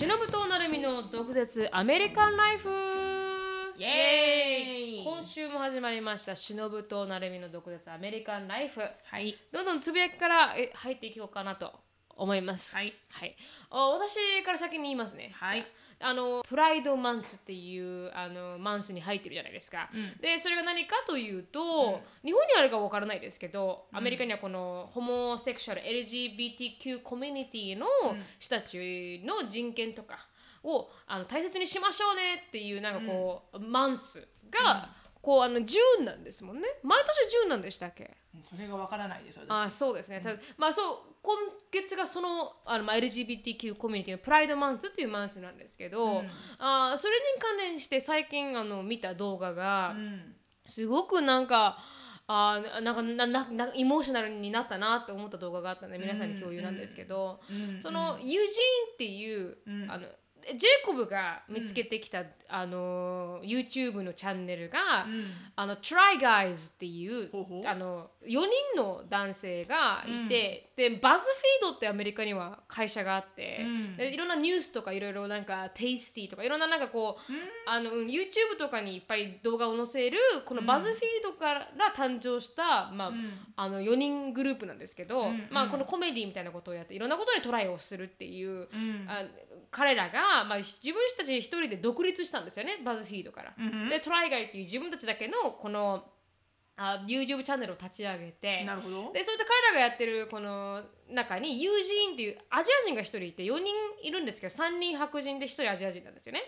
しのぶとなるみの毒舌アメリカンライフ。イエーイ。今週も始まりましたしのぶとなるみの毒舌アメリカンライフ。はい。どんどんつぶやきからえ入っていこうかなと思います。はい。はい、あ私から先に言いますね。はいあ。あのプライドマンスっていうあのマンスに入ってるじゃないですか。でそれが何かというと、日本にあるかわからないですけど、アメリカにはこのホモセクシャル LGBTQ コミュニティの人たちの人権とかをあの大切にしましょうねっていうなんかこう、マンスが、こうあのジューンなんですもんね。毎年ジューンなんでしたっけ？それがわからないです私あそうですね、たまあそう今月がそのあの、まあ、LGBTQ コミュニティのプライドマンスっていうマンスなんですけど、あそれに関連して最近あの見た動画がうん。すごくなんかあなんかなななイモーショナルになったなって思った動画があったので皆さんに共有なんですけど、うんそのユージーンっていう、あのジェイコブが見つけてきた、あの YouTube のチャンネルが、あの Try Guys っていうあの4人の男性がいて、でバズフィードってアメリカには会社があって、うん。でいろんなニュースとかいろいろなんかテイスティとかいろんななんかこう、あのうん YouTube とかにいっぱい動画を載せるこのバズフィードから誕生した、まああの4人グループなんですけど、まあ、このコメディみたいなことをやっていろんなことにトライをするっていう、あ彼らが、まあ、自分たち一人で独立したんですよねバズフィードから。でトライガイっていう自分たちだけのこのあ YouTube チャンネルを立ち上げてなるほどでそういった彼らがやってるこの中に友人っていうアジア人が1人いて4人いるんですけど3人白人で1人アジア人なんですよね。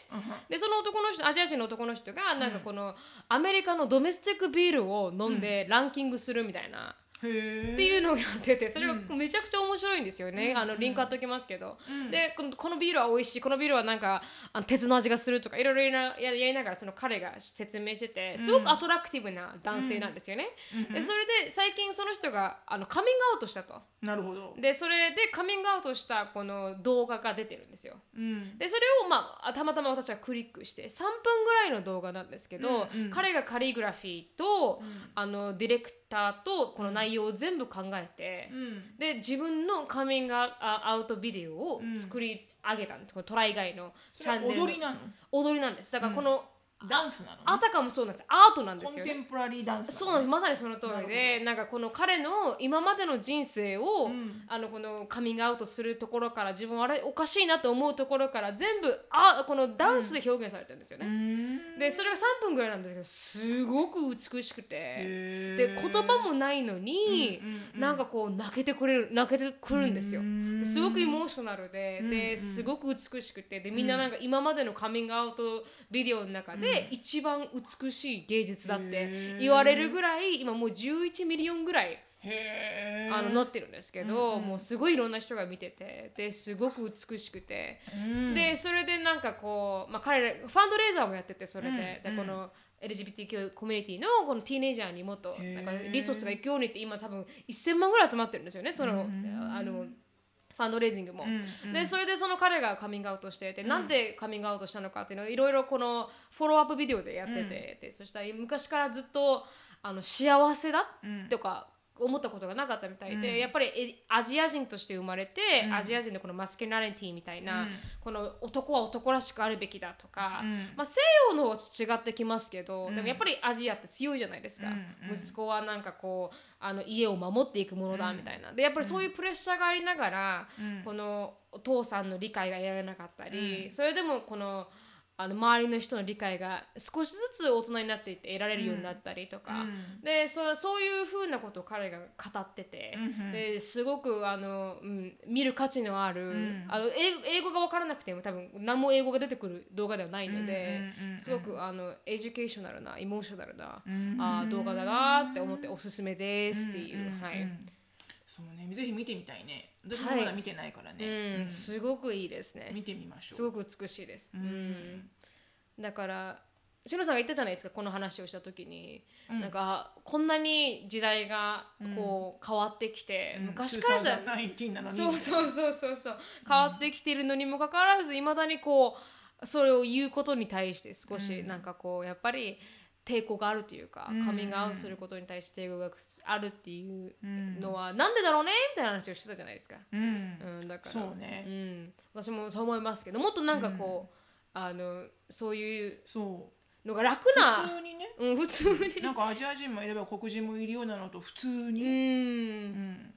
でその男の人アジア人の男の人がなんかこのアメリカのドメスティックビールを飲んでランキングするみたいな。っていうのをやっててそれがめちゃくちゃ面白いんですよね、あのリンク貼っときますけど、でこのこのビールは美味しい。このビールはなんかあの鉄の味がするとかいろいろやりながらその彼が説明しててすごくアトラクティブな男性なんですよね、でそれで最近その人があのカミングアウトしたと。なるほど。でそれでカミングアウトしたこの動画が出てるんですよ。うん。でそれを、まあ、たまたま私はクリックして3分ぐらいの動画なんですけど、彼がカリグラフィーと、あのディレクターとこの内容を全部考えて、うん。で自分のカミングアウトビデオを作り上げたんです、このトライ外のチャンネルの。踊りなの？踊りなんです。だからこの、ダンスなのあたかもそうなんです。アートなんですよね。コンテンポラリーダンスそうなんです。まさにその通りでなんかこの彼の今までの人生を、ん。あのこのカミングアウトするところから自分あれおかしいなと思うところから全部あこのダンスで表現されてるんですよね、うん。でそれが3分ぐらいなんですけどすごく美しくて。へで言葉もないのに、うんなんかこう泣けてくれる泣けてくるんですよ。すごく emotional でですごく美しくて。でみんななんか今までのカミングアウトビデオの中で一番美しい芸術だって言われるぐらい今もう11 million ぐらいあの載ってるんですけど、もうすごいいろんな人が見ててですごく美しくて、でそれでなんかこう、まあ、彼らファンドレーザーもやっててそれで,、でこの LGBTQ コミュニティのこの teenager にもっとなんかリソースが行くようにって今多分1000万ぐらい集まってるんですよねその、あのファンドレイジングも、でそれでその彼がカミングアウトしてて、なんでカミングアウトしたのかっていうのをいろいろこのフォローアップビデオでやってて、でそしたら昔からずっとあの幸せだとか思ったことがなかったみたいで、やっぱりえアジア人として生まれて、アジア人のこのマスキュラリティみたいな、この男は男らしくあるべきだとか、まあ、西洋の方は違ってきますけど、でもやっぱりアジアって強いじゃないですか、息子はなんかこうあの家を守っていくものだみたいな、でやっぱりそういうプレッシャーがありながら、このお父さんの理解が得られなかったり、それでもこのあの周りの人の理解が少しずつ大人になっていって得られるようになったりとか、でそそういうふうなことを彼が語ってて、ですごくあの、うん、見る価値のある、あの英語英語が分からなくても多分何も英語が出てくる動画ではないので、すごくあの educational な emotional な、あ動画だなって思っておすすめですっていう、はい。そうねぜひ見てみたいね。私もまだ見てないからね、うん、すごくいいですね。見てみましょう。すごく美しいです。うん、だからしのさんが言ったじゃないですかこの話をした時に、なんかこんなに時代がこう変わってきて、昔からじゃ、2019なのに。そうそうそうそうそう。変わってきているのにもかかわらずいまだにこうそれを言うことに対して少しなんかこうやっぱり抵抗があるというか、うん。カミングアウトすることに対して抵抗があるっていうのは、なんでだろうね？みたいな話をしてたじゃないですか。うん。うん、だから。そうね。うん、私もそう思いますけどもっとなんかこう、あのそういうそうのが楽な普通にね。うん、普通に。なんかアジア人もいれば黒人もいるようなのと普通うに、ん。うん。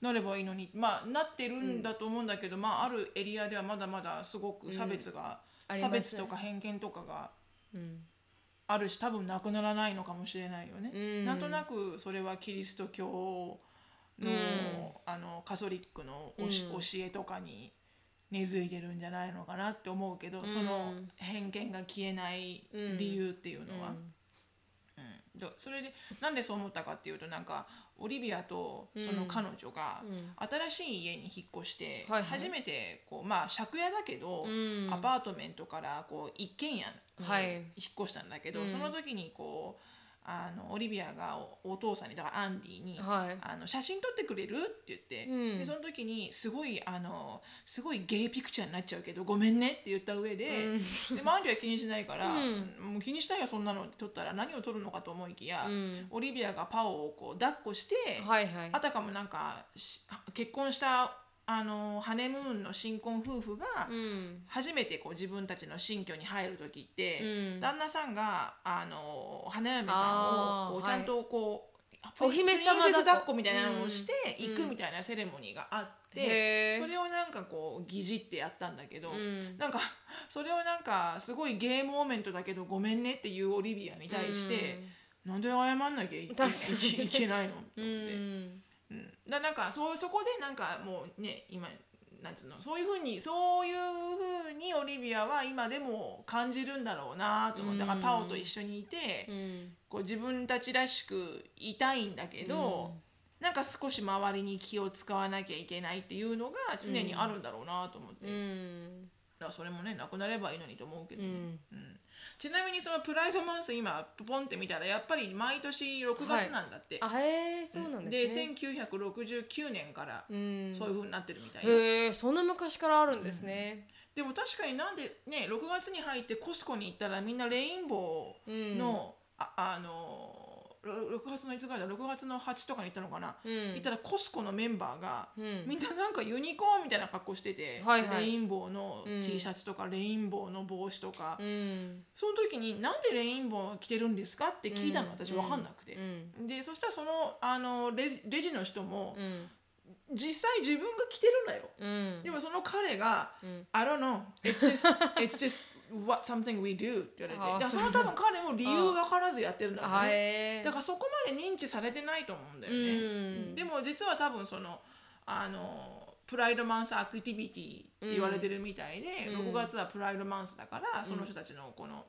なればいいのに。まあなってるんだと思うんだけど、まああるエリアではまだまだすごく差別が、差別とか偏見とかがうんあるし多分なくならないのかもしれないよね。うん。なんとなくそれはキリスト教の,、うん。あのカソリックのうん。教えとかに根付いてるんじゃないのかなって思うけど、その偏見が消えない理由っていうのは。うん。でそれでなんでそう思ったかっていうとなんかオリビアとその彼女が新しい家に引っ越して、初めてこうまあ借家だけど、うん。アパートメントからこう一軒家にはい。引っ越したんだけど、うん。その時にこうあのオリビアがおお父さんにだからアンディに、はい。あの写真撮ってくれるって言って、うん。でその時にすごいあのすごいゲイピクチャーになっちゃうけどごめんねって言った上で、でもアンディは気にしないから、うん。もう気にしたいよそんなのって撮ったら何を撮るのかと思いきや、うん。オリビアがパオをこう抱っこして、はいはい。あたかもなんかし結婚したあのハネムーンの新婚夫婦が、うん。初めてこう自分たちの新居に入る時って、うん。旦那さんがあの花嫁さんをこうちゃんとこう、お姫様プリンセス抱っこ抱っこみたいなのをしてうん。行くみたいなセレモニーがあって、へー。それをなんかこう疑似ってやったんだけど、うん。なんかそれをなんかすごいゲームモーメントだけどごめんねっていうオリビアに対して、なんで謝んなきゃいけないの？ってう思って。んうん、だなんかそうそこでなんかもうね今なんつうのそういうふうにそういうふうにオリビアは今でも感じるんだろうなと思って、だからパオと一緒にいて、うん。こう自分たちらしくいたいんだけど、なんか少し周りに気を使わなきゃいけないっていうのが常にあるんだろうなと思って、うだんからそれもねなくなればいいのにと思うけどね、うん。うん。ちなみにそのプライドマンス今ポンって見たらやっぱり毎年6月なんだって。あへえそうなんですね。1969年からうん。そういう風になってるみたいよ、へえそんな昔からあるんですね。でも確かになんでね6月に入ってコスコに行ったらみんなレインボーの、ああのろ6月のいつぐらいだ6月の8とかに行ったのかな、うん。行ったらコスコのメンバーが、うん。みんななんかユニコーンみたいな格好してて、はいはい。レインボーのうん。T シャツとか、レインボーの帽子とか、うん。その時になんでレインボー着てるんですかって聞いたの、うん。私分かんなくて。う、ん。でそしたらそのあのレジレジの人も、うん。実際自分が着てるんだよ、うん。でもその彼が、ん。I don't know. It's just it's just what something we do って言われて。その多分彼も理由分からずやってるんだろうあねだからそこまで認知されてないと思うんだよね、うん。でも実は多分そのあのプライドマンスアクティビティって言われてるみたいで、うん。6月はプライドマンスだから、その人たちのこの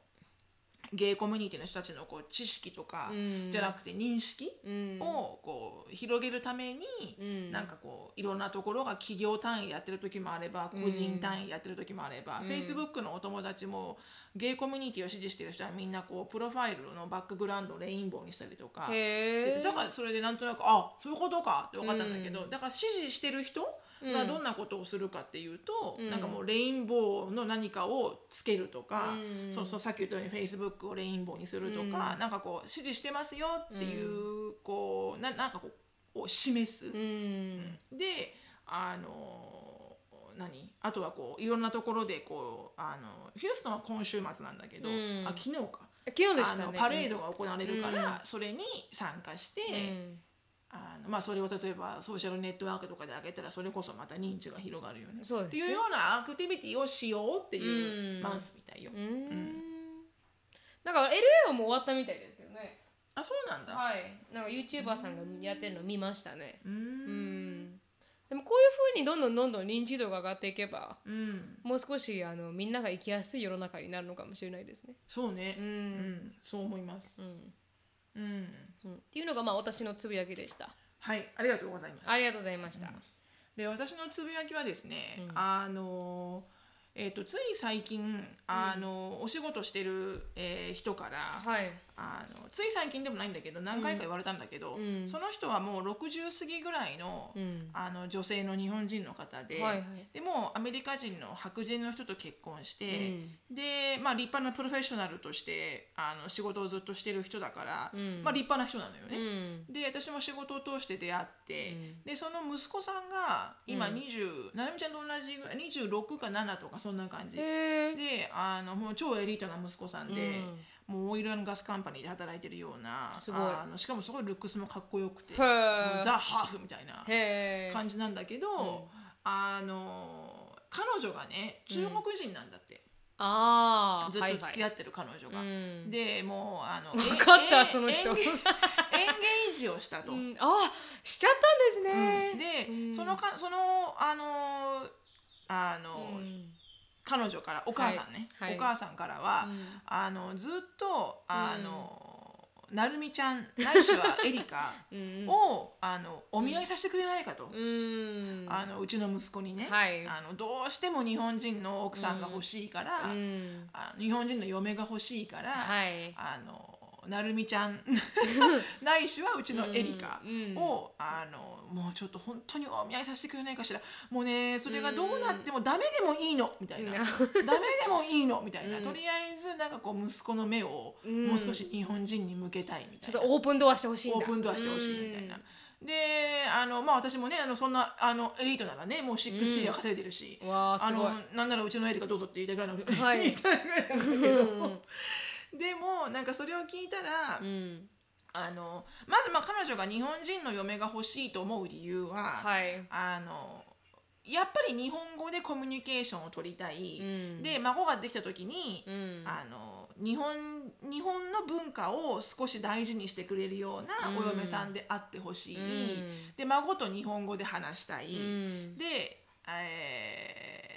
ゲイコミュニティの人たちのこう知識とかうん。じゃなくて認識うん。をこう広げるために、うん。なんかこういろんなところが企業単位でやってる時もあれば個人単位でやってる時もあれば、うん。Facebook のお友達もゲイコミュニティを支持してる人はみんなこうプロファイルのバックグラウンドをレインボーにしたりとか。だからそれでなんとなくあそういうことかって分かったんだけど、うん。だから支持してる人がどんなことをするかっていうと、うん。なんかもうレインボーの何かをつけるとか、うん。そうそうさっき言ったように Facebook をレインボーにするとか、なんかこう支持してますよっていう、こうななんかこうを示す。うん。であの何？あとはこういろんなところでこうあのヒューストンは今週末なんだけど、うん。あ昨日か、昨日でしたね。あのパレードが行われるから、それに参加して、うんあのまあ、それを例えばソーシャルネットワークとかで上げたらそれこそまた認知が広がるよね。そうですね。っていうようなアクティビティをしようっていううん。マンスみたいよ。うん。だから LA はもう終わったみたいですよね。あそうなんだ。はい。なんか YouTuber さんがやってるの見ましたね。うん。ん。でもこういうふうにどんどんどんどん認知度が上がっていけばうん、もう少しあのみんなが生きやすい世の中になるのかもしれないですね。そうね、ううんん、そう思います。うんうん、うん、っていうのがまあ私のつぶやきでした。はい、ありがとうございます。ありがとうございました、で私のつぶやきはですね、うん。あのえー、とつい最近あの、お仕事してる、えー人から、はいああのつい最近でもないんだけど何回か言われたんだけど、うん。その人はもう60過ぎぐらいの,、うん。あの女性の日本人の方で、はいはい。でもアメリカ人の白人の人と結婚して、で、まあ、立派なプロフェッショナルとしてあの仕事をずっとしてる人だから、うん。まあ、立派な人なのようね。ん。で私も仕事を通して出会って、うん。でその息子さんが今うん。20、なるみちゃんと同じぐらい26か7とかそんな感じ。であのもう超エリートな息子さんで、うんもうオイルガスカンパニーで働いてるようなすごい。あのしかもすごいルックスもかっこよくてザ・ハーフみたいな感じなんだけど、あの彼女がね中国人なんだって、ああずっと付き合合ってる彼女が。うん。でもうあのわかったえその人。エンゲエンゲージをしたと。うん。あしちゃったんですね。で、うん。そのかそのあのあの、うん彼女からお母さんね、はいはい。お母さんからは、うん。あのずっとあの、なるみちゃんないしはエリカ うんを、あのお見合いさせてくれないかと、うん。あのうちの息子にね、はい。あのどうしても日本人の奥さんが欲しいから、うん。あ日本人の嫁が欲しいから、はい。あのなるみちゃん。ないしはうちのエリカうんを、あのもうちょっと本当にお見合いさせてくれないかしら。もうねそれがどうなってもダメでもいいの。みたいな、うん。ダメでもいいの。みたいな、うん。とりあえずなんかこう息子の目をうん。もう少し日本人に向けたいみたいな、オープンドアしてほしいオープンドアしてほしいみたいな。であのまあ私もねあのそんなあのエリートならねもう6 0は稼いでるし、うん。わあのなんならうちのエリカどうぞって言いたいぐらいの、はい。言いたいぐらいなんだけど、でもなんかそれを聞いたら、うん。あのまずまあ彼女が日本人の嫁が欲しいと思う理由は、はい。あのやっぱり日本語でコミュニケーションを取りたい、うん。で孫ができた時に、うん。あの日本日本の文化を少し大事にしてくれるようなお嫁さんであってほしい、うん。で孫と日本語で話したい、うん。で、えー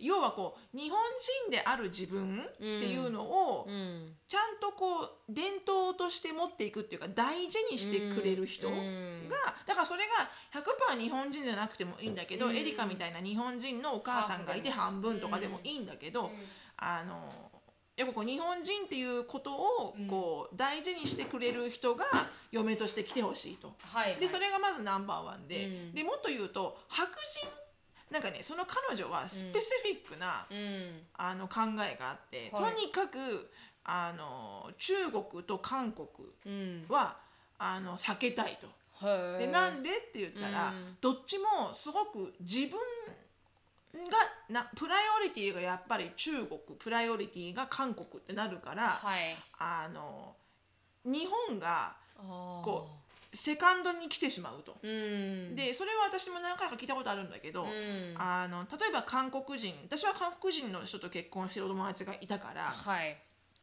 要はこう日本人である自分っていうのをうんちゃんとこう伝統として持っていくっていうか大事にしてくれる人が、うんだからそれが100%日本人じゃなくてもいいんだけど、うんエリカみたいな日本人のお母さんがいてハ半分とかでもいいんだけど、あのやっぱこう日本人っていうことをこう大事にしてくれる人が嫁として来てほしいと。はい。でそれがまずナンバーワンで,、うん。でもっと言うと白人なんかねその彼女はスペシフィックな、うん。あの考えがあって、はい。とにかくあの中国と韓国うん。はあの避けたいと。でなんでって言ったら、うん。どっちもすごく自分がなプライオリティがやっぱり中国プライオリティが韓国ってなるから、はい。あの日本がここセカンドに来てしまうと。うん。でそれは私も何回か聞いたことあるんだけど、うん。あの例えば韓国人私は韓国人の人と結婚してるお友達がいたからはい。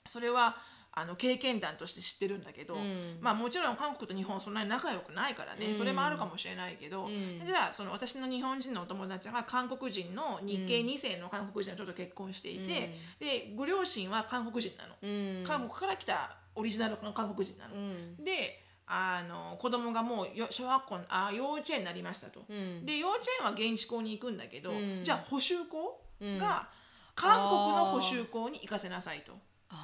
それはあの経験談として知ってるんだけど、うん。まあもちろん韓国と日本そんなに仲良くないからね、うん。それもあるかもしれないけど、うん。じゃあその私の日本人のお友達が韓国人の日系2世の韓国人の人と結婚していて、でご両親は韓国人なの、うん。韓国から来たオリジナルの韓国人なの。うん。であの子供がもうよ小学校あ幼稚園になりましたと。うん。で幼稚園は現地校に行くんだけど、うん。じゃあ補習校うん。が韓国の補習校に行かせなさいと。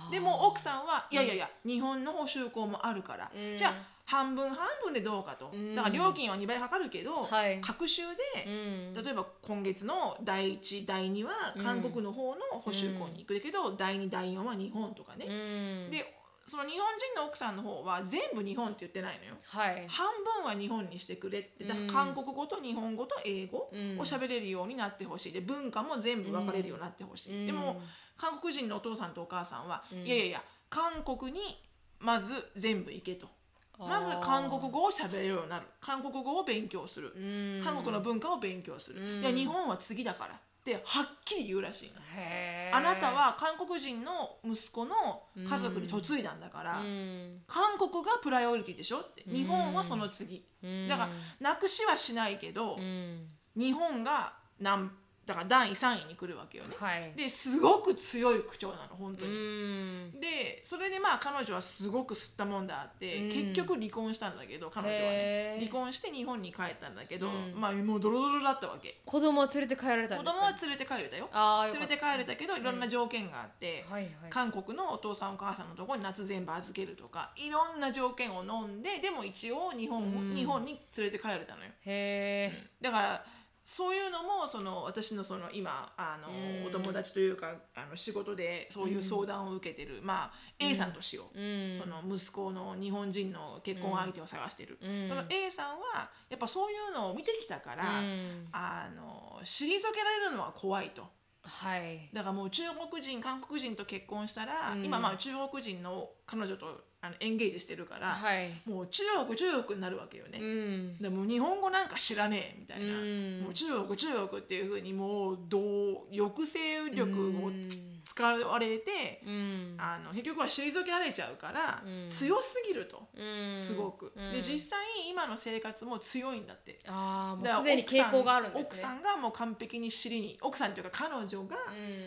でも奥さんはいやいやいや、日本の補習校もあるから、うん。じゃあ半分半分でどうかと、うん。だから料金は2倍かかるけど、はい。隔週で、例えば今月の第1第2は韓国の方の補習校に行くけど、第2第4は日本とかね、うん。でその日本人の奥さんの方は全部日本って言ってないのよ。はい。半分は日本にしてくれって。だから韓国語と日本語と英語を喋れるようになってほしい。で文化も全部分かれるようになってほしい、うん。でも韓国人のお父さんとお母さんは、いやいやいや韓国にまず全部行けと。まず韓国語を喋れるようになる。韓国語を勉強する、うん。韓国の文化を勉強する、うん。いや日本は次だからってはっきり言うらしいあなたは韓国人の息子の家族に嫁いだんだから、うん。韓国がプライオリティでしょって。日本はその次、うん。だからなくしはしないけど、うん。日本がナンだから第3位に来るわけよね。はい。ですごく強い口調なの本当うに。ん。でそれでまあ彼女はすごく吸ったもんだって、うん。結局離婚したんだけど彼女はね。離婚して日本に帰ったんだけど、うん。まあもうドロドロだったわけ。子供は連れて帰られたん子ですか？供は連れて帰れたよ。連れて帰れたけどいろんな条件があって、はいはい。韓国のお父さんお母さんのところに夏全部預けるとかいろんな条件を飲んででも一応日本,、うん。日本に連れて帰れたのよ。へえだからそういうのもその私のその今あの、うん。お友達というかあの仕事でそういう相談を受けてる、まあ A さんとしよう、うん。その息子の日本人の結婚相手を探してる、うん。A さんはやっぱそういうのを見てきたから、うん。あの退けられるのは怖いと。はい。だからもう中国人韓国人と結婚したら、うん。今まあ中国人の彼女とあのエンゲージしてるから、はい。もう中国中国になるわけよね。うん。でも日本語なんか知らねえみたいな、うん。もう中国中国っていうふうにもうどう抑制力をうん使われて、うん。あの結局は退けられちゃうから、うん。強すぎると、うん。すごく、うん。で実際今の生活も強いんだって。ああもうすでに傾向があるんですね。奥さんがもう完璧に尻に奥さんというか彼女が、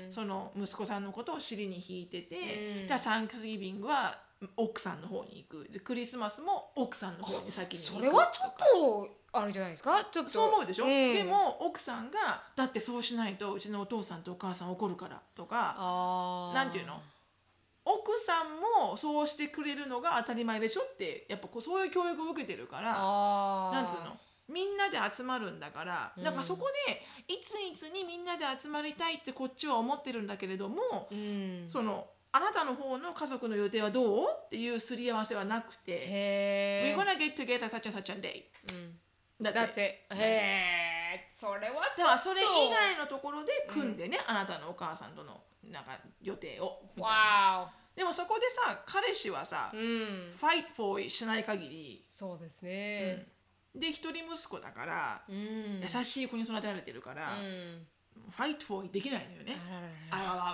うん。その息子さんのことを尻に引いてて、うん。じゃあサンクスギビングは奥さんの方に行く。でクリスマスも奥さんの方に先に行く。それはちょっとあれじゃないですか？ちょっと。そう思うでしょ、ん。でも奥さんがだってそうしないとうちのお父さんとお母さん怒るからとかなんていうの？奥さんもそうしてくれるのが当たり前でしょってやっぱこうそういう教育を受けてるからなんつうの？みんなで集まるんだから、うん。だからそこでいついつにみんなで集まりたいってこっちは思ってるんだけれども、うん。そのあなたの方の家族の予定はどう？っていうすり合わせはなくて「へ We're え gonna get together such and such a day. うん」だ That's it. へえそれはちょっと。それ以外のところで組んでね、あなたのお母さんとのなんか予定を。わでもそこでさ彼氏はさ、ーうん。ファイトフォーしない限り、そうですね。で一人息子だから、うん。優しい子に育てられてるから、うんファイトフォーできないのよね。あららら。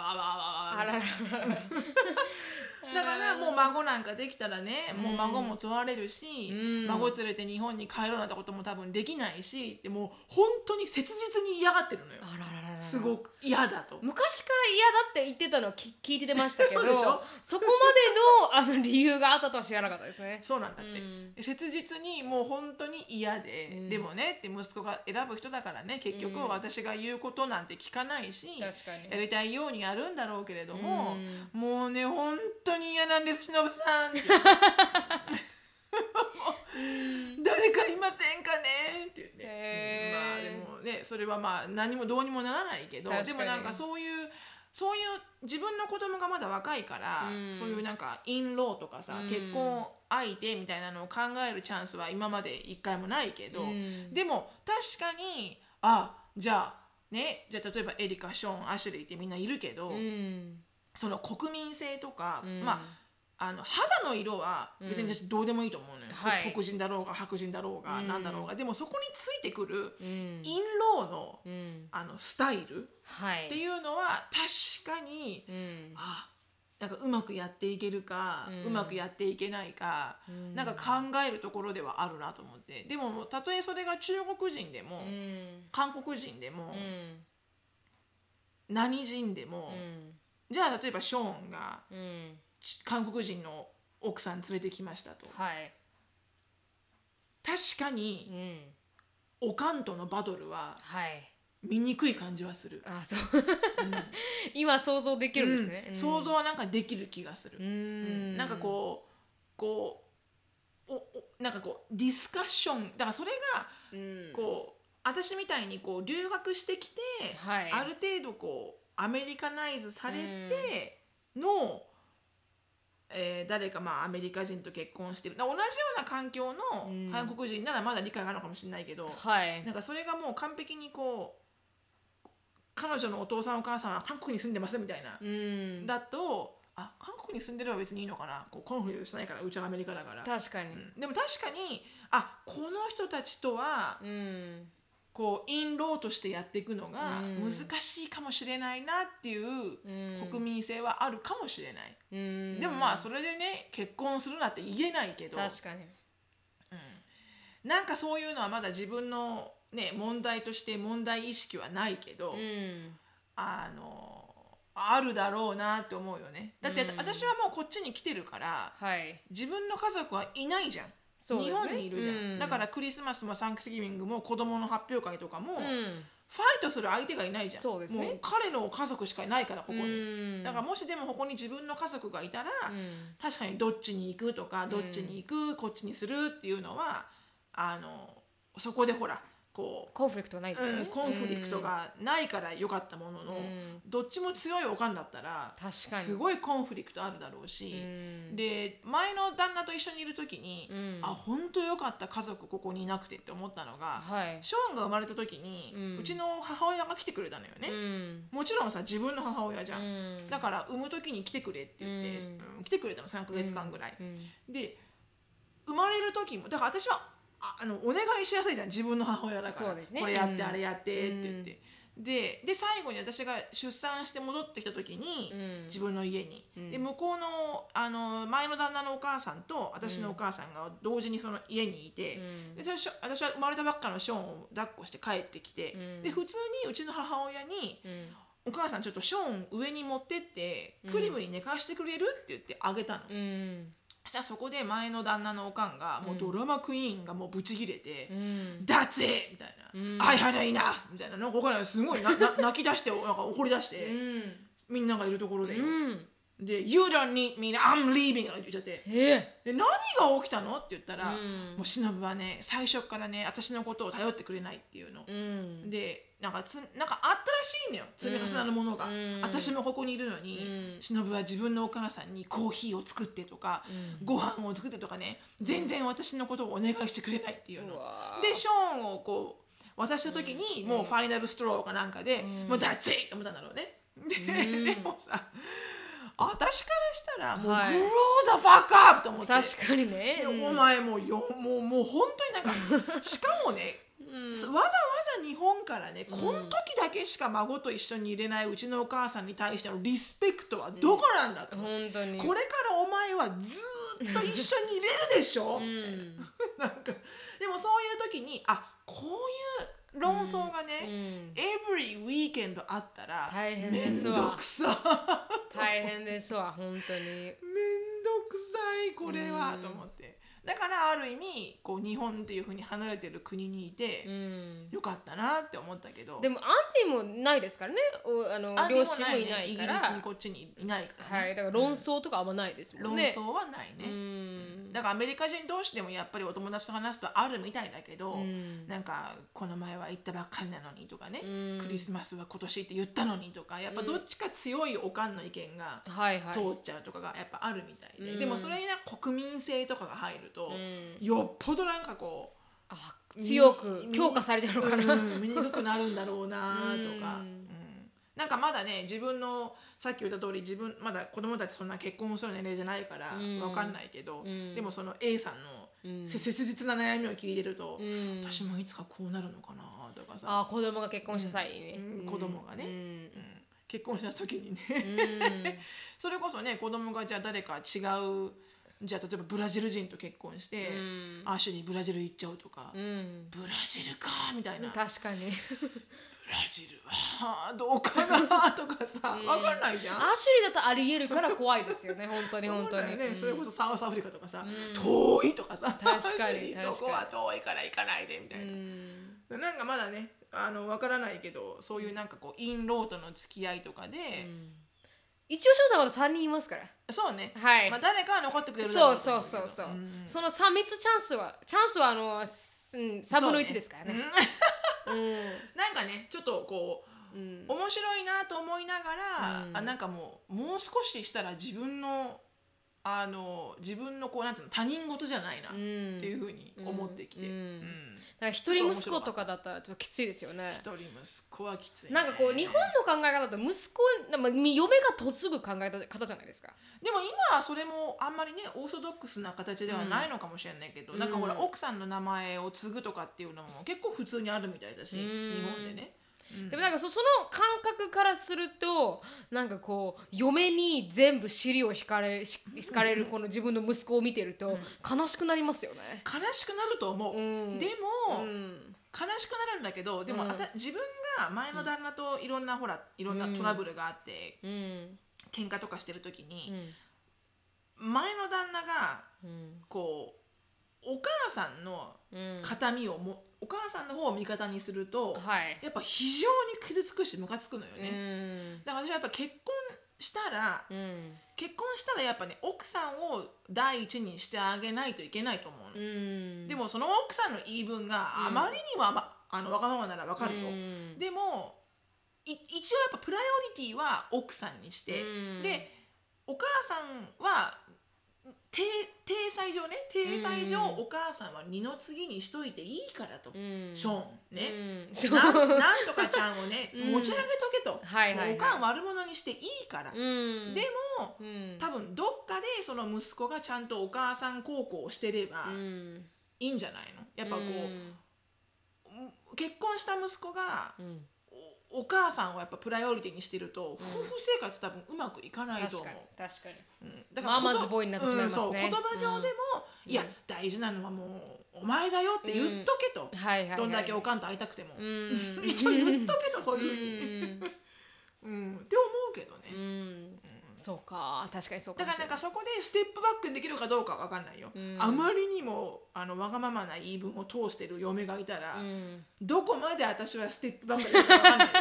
あららららだからもう孫なんかできたらね、もう孫も問われるし、うん。孫連れて日本に帰ろうなんてことも多分できないしでも本当に切実に嫌がってるのよ。あららららすごく嫌だと。昔から嫌だって言ってたのをき聞いてましたけど そこまでのあの理由があったとは知らなかったですね。そうなんだって、うん。切実にもう本当に嫌で、うん。でもねって息子が選ぶ人だからね結局うん。私が言うことなんて聞かないし、確かに。やりたいようにやるんだろうけれども、うん。もうね本当に嫌なんです忍さんって 誰かいませんかね？って言って、へー。まあでもねそれはまあ何もどうにもならないけどでもなんかそういうそういう自分の子供がまだ若いから、うん。そういうなんかインローとかさ、うん。結婚相手みたいなのを考えるチャンスは今まで一回もないけど、うん。でも確かにあじゃあねじゃあ例えばエリカショーンアシュリーってみんないるけど、うん。その国民性とか、うん。まああの肌の色は別にうん私どうでもいいと思うのよ、はい。黒人だろうが白人だろうがうん。何だろうが、でもそこについてくるうん。インローのうん。あのスタイルはい。っていうのは確かに、うん。あなんかうまくやっていけるか、うん。うまくやっていけないか、うん。なんか考えるところではあるなと思って。でもたとえそれが中国人でも、うん。韓国人でも、うん。何人でも、うん。じゃあ例えばショーンが韓国人の奥さん連れてきましたと。はい。確かうにん。おかんとのバトルははい。醜い感じはする、あそう。今想像できるんですね、うん。想像はなんかできる気がする、ううん。ん。なんかこうこうおおなんかこうディスカッション。だからそれがうん。こう、私みたいにこう留学してきて、はい。ある程度こうアメリカナイズされての、えー誰かまあアメリカ人と結婚してる。同じような環境のうん。韓国人ならまだ理解があるのかもしれないけど、はい。なんかそれがもう完璧にこう彼女のお父さんお母さんは韓国に住んでますみたいな、うん。だとあ韓国に住んでれば別にいいのかな。こうコンフリクトしないからうちはアメリカだから、確かに。うん。でも確かにあこの人たちとはうんこうインローとしてやっていくのがうん。難しいかもしれないなっていううん。国民性はあるかもしれない、うん。でもまあそれでね結婚するなって言えないけど、確かに。うん。なんかそういうのはまだ自分のね問題として問題意識はないけど、うん。あのあるだろうなって思うよね。だってうん。私はもうこっちに来てるからはい。自分の家族はいないじゃん、そうですね。日本にいるじゃん、うん。だからクリスマスもサンクスギビングも子供の発表会とかも、うん。ファイトする相手がいないじゃん。そうですね。もう彼の家族しかいないからここに、うん。だからもしでもここに自分の家族がいたら、うん。確かにどっちに行くとかどっちに行く、こっちにするっていうのはあのそこでほらこうコンフリクトはないですね、うん、コンフリクトがないから良かったものの、ん。どっちも強いおかんだったら確かに。すごいコンフリクトあるだろうし、うん。で前の旦那と一緒にいる時に、うん。あ本当良かった家族ここにいなくてって思ったのが、はい。ショーンが生まれた時に、ううんちの母親が来てくれたのよね、うん。もちろんさ自分の母親じゃん、うん。だから産む時に来てくれって言って、来てくれたの3ヶ月間ぐらい、うん。で生まれる時もだから私はああのお願いしやすいじゃん。自分の母親だから。そうですね。これやって、うんあれやってって言って、でで最後に私が出産して戻ってきた時に、うん。自分の家に、うん。で向こうのあの前の旦那のお母さんと私のお母さんが同時にその家にいて、うん。で私は私は生まれたばっかのショーンを抱っこして帰ってきて、うん。で普通にうちの母親にうん「お母さんちょっとショーン上に持ってってクリムに寝かしてくれる?」って言ってあげたの。うんそしたらそこで前の旦那のおかんがもうドラマクイーンがもうブチギレてうん「That's it!」みたいな。うん「I had enough!」みたいな。なんからない。すごいなな泣き出してなんか怒り出して、うん。みんながいるところでよ、うんで「You don't need me I'm leaving」って言っちゃって。え。で何が起きたの？って言ったら、うん。もう忍はね最初からね私のことを頼ってくれないっていうの、うん。でなんかつなんかあったらしいのよ。積み重なるものが、うん。私もここにいるのに、うん。忍は自分のお母さんにコーヒーを作ってとか、ご飯を作ってとかね全然私のことをお願いしてくれないっていうの、でショーンをこう渡した時に、もうファイナルストローかなんかで、もう「That's it!」って思ったんだろうね。で,、でもさ私からしたらもう「はい。Grow the fuck up!」と思って。確かにね。でうん。お前もうよもうもう本当になんかしかもね、わざわざ日本からね、この時だけしか孫と一緒に入れないうちのお母さんに対してのリスペクトはどこなんだと、本当に。これからお前はずーっと一緒に入れるでしょ、うん。なんかでもそういう時にあこういう論争がうね、ん。every weekend あったら大変めんですわ。どくさ。大変ですわ本当に。めんどくさいこれは、うんと思ってだからある意味こう日本っていうふうに離れてる国にいて、うん。よかったなって思ったけど。でもアンディもないですからね。おあの両親もいね。ないかイギリスにらこっちにいないから、ね。はい。だから論争とかあんまないですもんね。論争はないね、うん。だからアメリカ人同士でもやっぱりお友達と話すとあるみたいだけど、うん。なんかこの前は行ったばっかりなのにとかね、うん。クリスマスは今年って言ったのにとかやっぱどっちか強いおかんの意見が通っちゃうとかがやっぱあるみたいで、うん。でもそれにな国民性とかが入ると、ん。よっぽどなんかこうあ強く強化されてるのかな。うん見にくくなるんだろうなとか、うん。うん。なんかまだね自分のさっき言った通り自分まだ子供たちそんな結婚する年齢じゃないからうん。わかんないけど、うん。でもその A さんの切実な悩みを聞いてると、うん。私もいつかこうなるのかなとかさ、あ子供が結婚した際にね。うん。子供がね。うん。うん。結婚した時にね、うん。それこそね子供がじゃあ誰か違うじゃあ例えばブラジル人と結婚して、うん。アッシュリーブラジル行っちゃうとか、うん。ブラジルかみたいな。確かに。ブラジルはどうかなとかさ、わかんないじゃん。アシュリーだとありえるから怖いですよね本当に本当に、ね、うん。それこそサウスアフリカとかさ、うん。遠いとかさ確かにそこは遠いから行かないでみたういな、ん。なんかまだねあのわからないけどそういうなんかこうインローとの付き合いとかで、一応翔さんまだ3人いますから。そうね、はい。まあ、誰かは残ってくれるだろそうそうそうそう、ん。その3つチャンスはチャンスはあのすうん3分の1ですからね。うんうん。なんかねちょっとこう、うん。面白いなと思いながら、うん。あなんかもうもう少ししたら自分のあの自分のこうなんつうの他人事じゃないなっていうふうに思ってきて、うん。うん一人息子とかだったらちょっときついですよね。一人息子はきつい、ね、なんかこう日本の考え方だと息子まあ嫁が嫁ぐ考え方じゃないですか。でも今はそれもあんまりねオーソドックスな形ではないのかもしれないけど、うん。なんかほら奥さんの名前を継ぐとかっていうのも結構普通にあるみたいだし、うん。日本でね、うん。でもなんかそその感覚からするとなんかこう嫁に全部尻を引かれし引かれるこの自分の息子を見てると悲しくなりますよね。悲しくなると思う、うん。でも、うん。悲しくなるんだけどでも、うん。あた自分が前の旦那といろんな、ほらいろんなトラブルがあって、うん。喧嘩とかしてる時に、うん。前の旦那がうん。こうお母さんのうん形見をも、お母さんの方を味方にすると、はい。やっぱ非常に傷つくしムカつくのようね、ん。だから私はやっぱ結婚したらうん。結婚したらやっぱね奥さんを第一にしてあげないといけないと思うの、うん。でもその奥さんの言い分があまりには、まあのわがままならわかるよ、うん。でもい一応やっぱプライオリティは奥さんにして、うん。でお母さんは体体裁上ね。体裁上、うん。お母さんは二の次にしといていいからと、うん。ショーンね、うん。ななんとかちゃんをね、うん。持ち上げとけと、おかん悪者にしていいから、うん。でもうん。多分どっかでその息子がちゃんとお母さん孝行をしてればうん。いいんじゃないの？やっぱこう、うん結婚した息子がうんおお母さんをやっぱプライオリティにしてると、うん。夫婦生活多分うまくいかないと思う。確かに。確かに。うん。だまあまことずボーイになってしまいますね。うんそう言葉上でも、いやうん大事なのはもうお前だよって言っとけと、はいはいはい。どんだけおかんと会いたくても、うん。一応言っとけとそうういうふうに、ん。うん。って思うけどね、うんそうか。確かにそうかだからなんかそこでステップバックできるかどうかわかんないよ、うん。あまりにもあのわがままな言い分を通してる嫁がいたら、うん。どこまで私はステップバックできるかわかんないよ、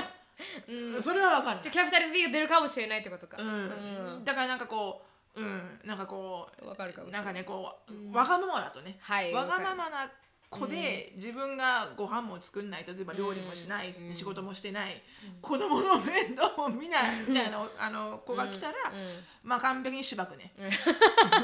うん。それはわかんない。キャピタル B が出るかもしれないってことか。うん。だからなんかこう、うん、なんかこうんわかるかもしれなんかねこう、うんわがままだとね、はいわがままな子で自分がご飯も作んない。例えば料理もしない、うん。仕事もしてない、子供の面倒も見ないみたいなあの子が来たら、うん。まあ完璧にしばくね。うん。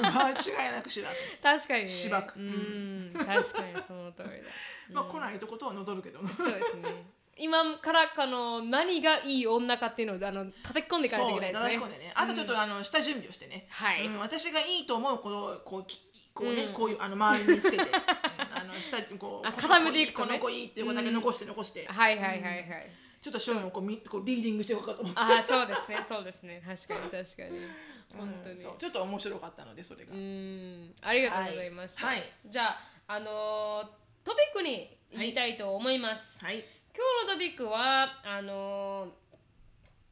間違いなくしばく、確かにね。しばく。うん。確かにその通りだ。まあ来ないとことは望るけど。ねそうですね。今からかの何がいい女かっていうのをあの叩き込んでいかないといけないですね。そう叩き込んでね。あとちょっと、あの下準備をしてね、はい。うん。私がいいと思うことをこうきこうね、うん。こういうあの周りにつけて、うんあの下にこう あこの固めていくとね。この子いいっていうだけ残して残して、はいはいはいはい。ちょっとショーンをこうみこうリーディングしておこうかと思って。ああそうですねそうですね。確かに確かに。本当に。うんそう。ちょっと面白かったのでそれが、うん。ありがとうございました、はい。じゃああのートピックに行きたいと思います、はい。今日のトピックはあのー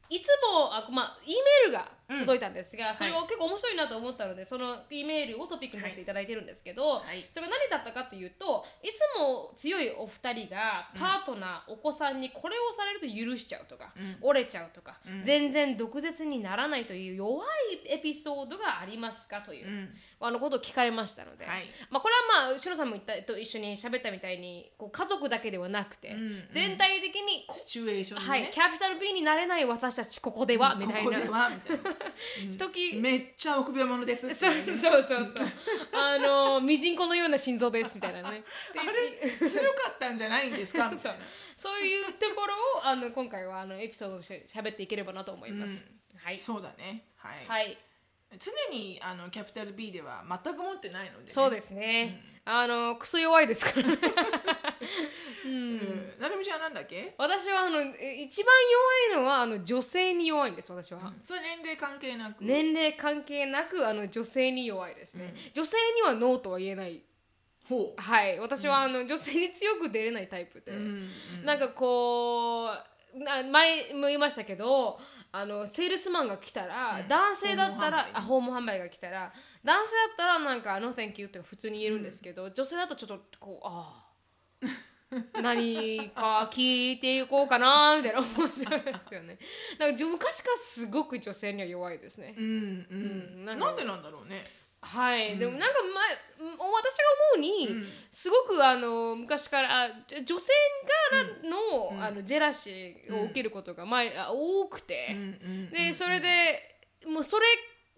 いつもあまあ E メールが届いたんですが、それを結構面白いなと思ったのでその E メールをトピックにさせていただいてるんですけど、はい。それが何だったかというといつも強いお二人がパートナー、お子さんにこれをされると許しちゃうとか、うん。折れちゃうとか、うん。全然毒舌にならないという弱いエピソードがありますかという、うん。あのことを聞かれましたので、はい。まあ、これはまあシロさんも言ったと一緒に喋ったみたいにこう家族だけではなくて、うん。うん全体的にこシチュエーションでね、はい、キャピタル B になれない私たちここでは、みたいな。ここではみたいな時めっちゃ臆病者ですそうそうそうそう。あのミジンコのような心臓ですみたいなね。で あれ強かったんじゃないんですか？み たそいう。なそういうところをあの今回はあのエピソードとして喋っていければなと思います、はい、そうだね。はい、はい、常にあのキャピタル B では全く持ってないので、ね、そうですね、あのクソ弱いですからね。うん。なるみちゃんなんだっけ？私はあのえ一番弱いのはあの女性に弱いんです私は、それ年齢関係なく。年齢関係なくあの女性に弱いですね、女性にはノーとは言えない。ほはい。私はあの、女性に強く出れないタイプで、う、うんなんかこうな前も言いましたけどあのセールスマンが来たら、うん。男性だったらあ訪問販売が来たら男性だったらなんか「No thank you」って普通に言えるんですけど、女性だとちょっとこうああ何か聞いていこうかなみたいな思っちゃうんですよね。なんか昔からすごく女性には弱いですね。うんうん。うんなか。なんんでなんだろうね。はい、でもなんか前私が思うに、うん。すごくあの昔から女性からの,、うん。あのジェラシーを受けることが前、あ多くて、でそれでもうそれ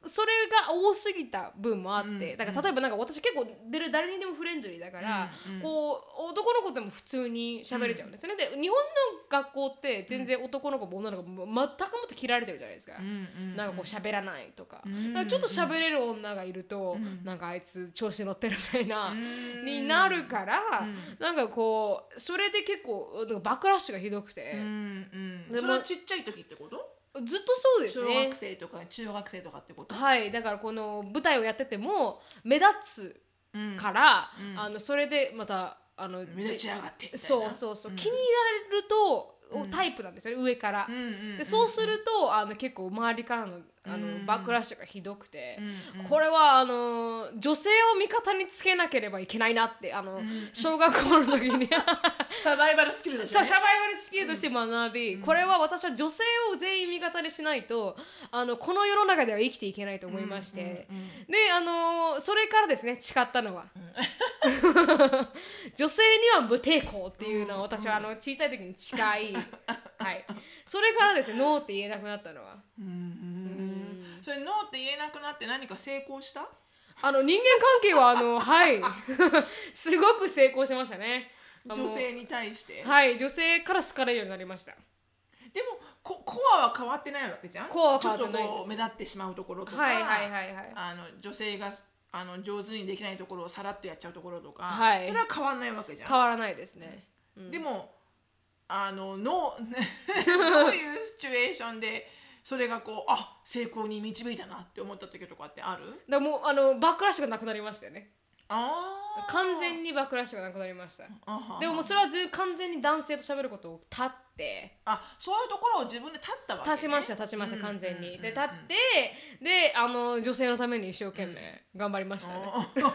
それが多すぎた分もあって、うんだから例えばなんか私結構出る誰にでもフレンドリーだから、うんうん。こう男の子でも普通に喋れちゃうんですよね、で日本の学校って全然男の子も女の子も全くもって切られてるじゃないですか、なんかこう喋らないとか,、からちょっと喋れる女がいると、うん。なんかあいつ調子乗ってるみたいな、うん。になるから、うん。なんかこうそれで結構バックラッシュがひどくて、うんうん。それはちっちゃい時ってこと？ずっとそうです小ね学生とか中学生とかってこと？はいだからこの舞台をやってても目立つうんから、うん。あのそれでまたあの目立ちやがってみたいな。そうそうそう、気に入られると、タイプなんですよね上から、うんうんうん。でそうするとあの結構周りからのあの、うん。バックラッシュがひどくて、うんうん。これはあの女性を味方につけなければいけないなってあの、小学校の時に。サバイバルスキルですよね。サバイバルスキルとして学び、これは私は女性を全員味方にしないとあのこの世の中では生きていけないと思いまして、であのそれからですね誓ったのは、女性には無抵抗っていうのは私はあの小さい時に誓い、はい、それからですねノーって言えなくなったのは。それノーって言えなくなって何か成功した？あの人間関係はあの はい。すごく成功しましたね。女性に対して？はい。女性から好かれるようになりました。でもココアは変わってないわけじゃん？コアは変わってないちょっとこう目立ってしまうところとか、はいはいはいはい。あの女性があの上手にできないところをさらっとやっちゃうところとか、はい。それは変わんないわけじゃん。変わらないですね。でもあのの どういうシチュエーションでそれがこうあ成功に導いたなって思った時とかってある？だからもうあの backlash がなくなりましたよね。あー完全に backlash がなくなりました。あはでももうそれはず完全に男性と喋ることを断ってあそういうところを自分で断ったわけ、ね、断ちました断ちました完全に。うんで断ってであの女性のために一生懸命頑張りましたね。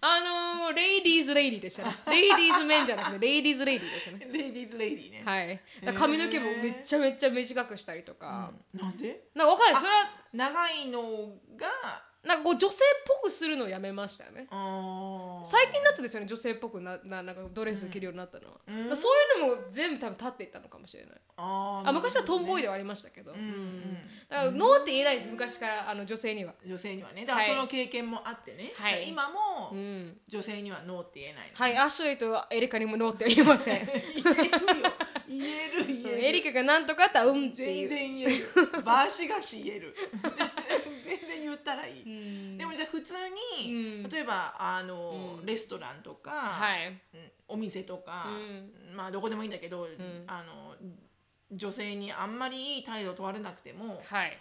あの ladies' lady でしたね。ladies' man じゃなくて ladies' lady でしたね。 ladies' lady ね、はい。だから髪の毛もめっちゃめっちゃ短くしたりとか。なんで？なんかわかんない。それは長いのがなんかこう女性っぽくするのをやめましたよね。最近だったですよね女性っぽくなななんかドレス着るようになったのは、だからそういうのも全部多分立っていったのかもしれない。あーあ昔はトンボーイでではありましたけど、んうんだからノーって言えないです昔からあの女性には、女性にはね。だからはい。その経験もあってね、はい。今もうん、女性にはノーって言えないの、はいアシュレイとエリカにもノーって言えません。言えるよ。言える言える。エリカがなんとかあったらうんってい全う然言える。バシガシ言えるったらいい、うん。でもじゃあ普通に、うん。例えばあの、レストランとか、はい。うんお店とか、まあどこでもいいんだけど、あの女性にあんまりいい態度を問われなくてもはい。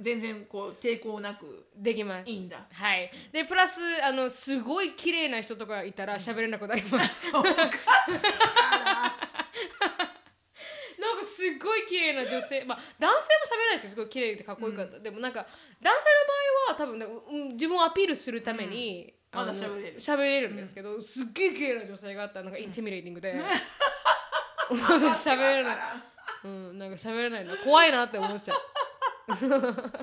全然こう抵抗なくできます。いいんだ。はい。でプラスあのすごい綺麗な人とかいたら喋れなくなります。おかしいからすっごい綺麗な女性。まあ男性も喋らないですよ。すごい綺麗でかっこよかった、でもなんか男性の場合は多分自分をアピールするために、まだあの喋れる。喋れるんですけど、すっげえ綺麗な女性があったらなんかインティミレーティングで、私喋れない、うん、なんか喋れないの。怖いなって思っちゃう。反対だ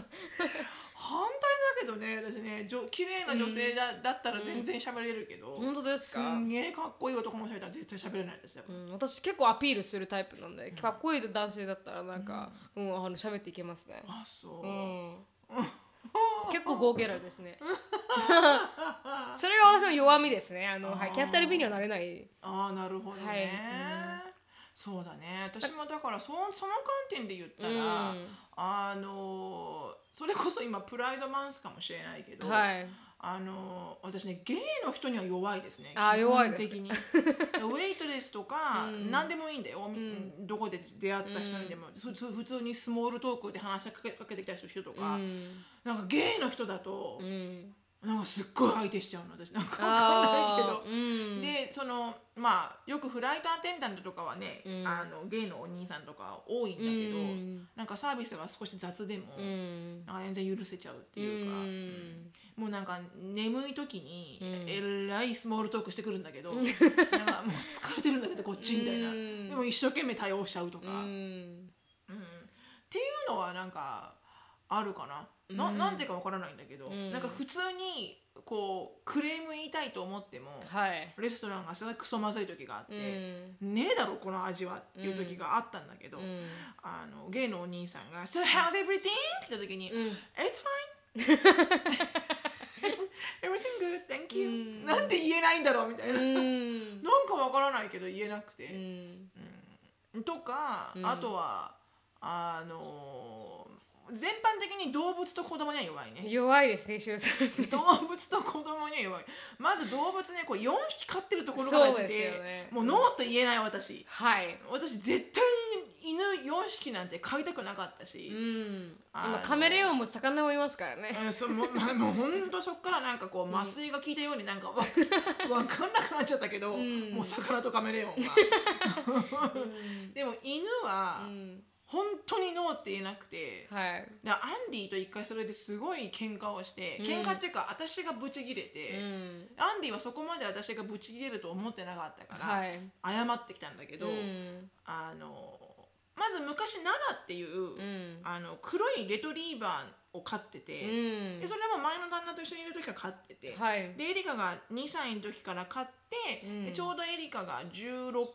けどね私ねじょ綺麗な女性だ,、だったら全然喋れるけど、本当ですすかんげえかっこいい男の人いたら絶対喋れない私だから、うん、私結構アピールするタイプなんで、かっこいい男性だったらなんか、うん、あの喋っていけますね。あそう、うん、結構ゴーゲラですね。それが私の弱みですね。あの、はい、キャピタル B にはなれない。ああなるほどね、はい。そうだね。私もだからそその観点で言ったら、うん。あのそれこそ今プライドマンスかもしれないけど、はい。あの私ねゲイの人には弱いですね。あ弱い的に。ウェイトレスとか、何でもいいんだよ、どこで出会った人にでも、ふつ普通にスモールトークで話しかけかけてきた人とか、うん。なんかゲイの人だと、うん。なんかすっごい相手しちゃうの私。なんかわかんないけど。うん。でそのまあよくフライトアテンダントとかはね、うん。あのゲイのお兄さんとか多いんだけど、うん。なんかサービスが少し雑でも、うん。なんか全然許せちゃうってういうか、ん。もうなんか眠い時にん。えらいスモールトークしてくるんだけど、なんかもう疲れてるんだけどこっちみたいな、うん。でも一生懸命対応しちゃうとか、ううんん。っていうのはなんかあるかな？ななんていうかわからないんだけど、んなんか普通にこうクレーム言いたいと思っても、はい。レストランがすごいクソまずい時があって、うん。ねえだろこの味はっていう時があったんだけど、うん。あのゲイのお兄さんが「So how's everything?」って言った時に「うん It's fine everything good thank you、なんで言えないんだろうみたいな、うん。なんかわからないけど言えなくうて、ん。とか、あとはあの全般的に動物と子供には弱いね。弱いですね、しゅうさん。動物と子供には弱い。まず動物ねこう4匹飼ってるところからですよね。もうノーと言えない私。はい。私絶対犬4匹なんて飼いたくなかったし、うん。あカメレオンも魚もいますからね。うんそうもうまもうほんとそっからなんかこう麻酔が効いたようになんかわ わかんなくなっちゃったけど、ん。もう魚とカメレオンが。でも犬はうん本当にノーって言えなくて、はい。でアンディと一回それですごい喧嘩をして喧嘩っていうか私がブチギレて、うん。アンディはそこまで私がブチギレると思ってなかったから、はい。謝ってきたんだけど、うん。あのまず昔ナナっていう、うん。あの黒いレトリーバーを飼ってて、うん。でそれも前の旦那と一緒にいる時から飼ってて、はい。でエリカが2歳の時から飼って、ちょうどエリカが16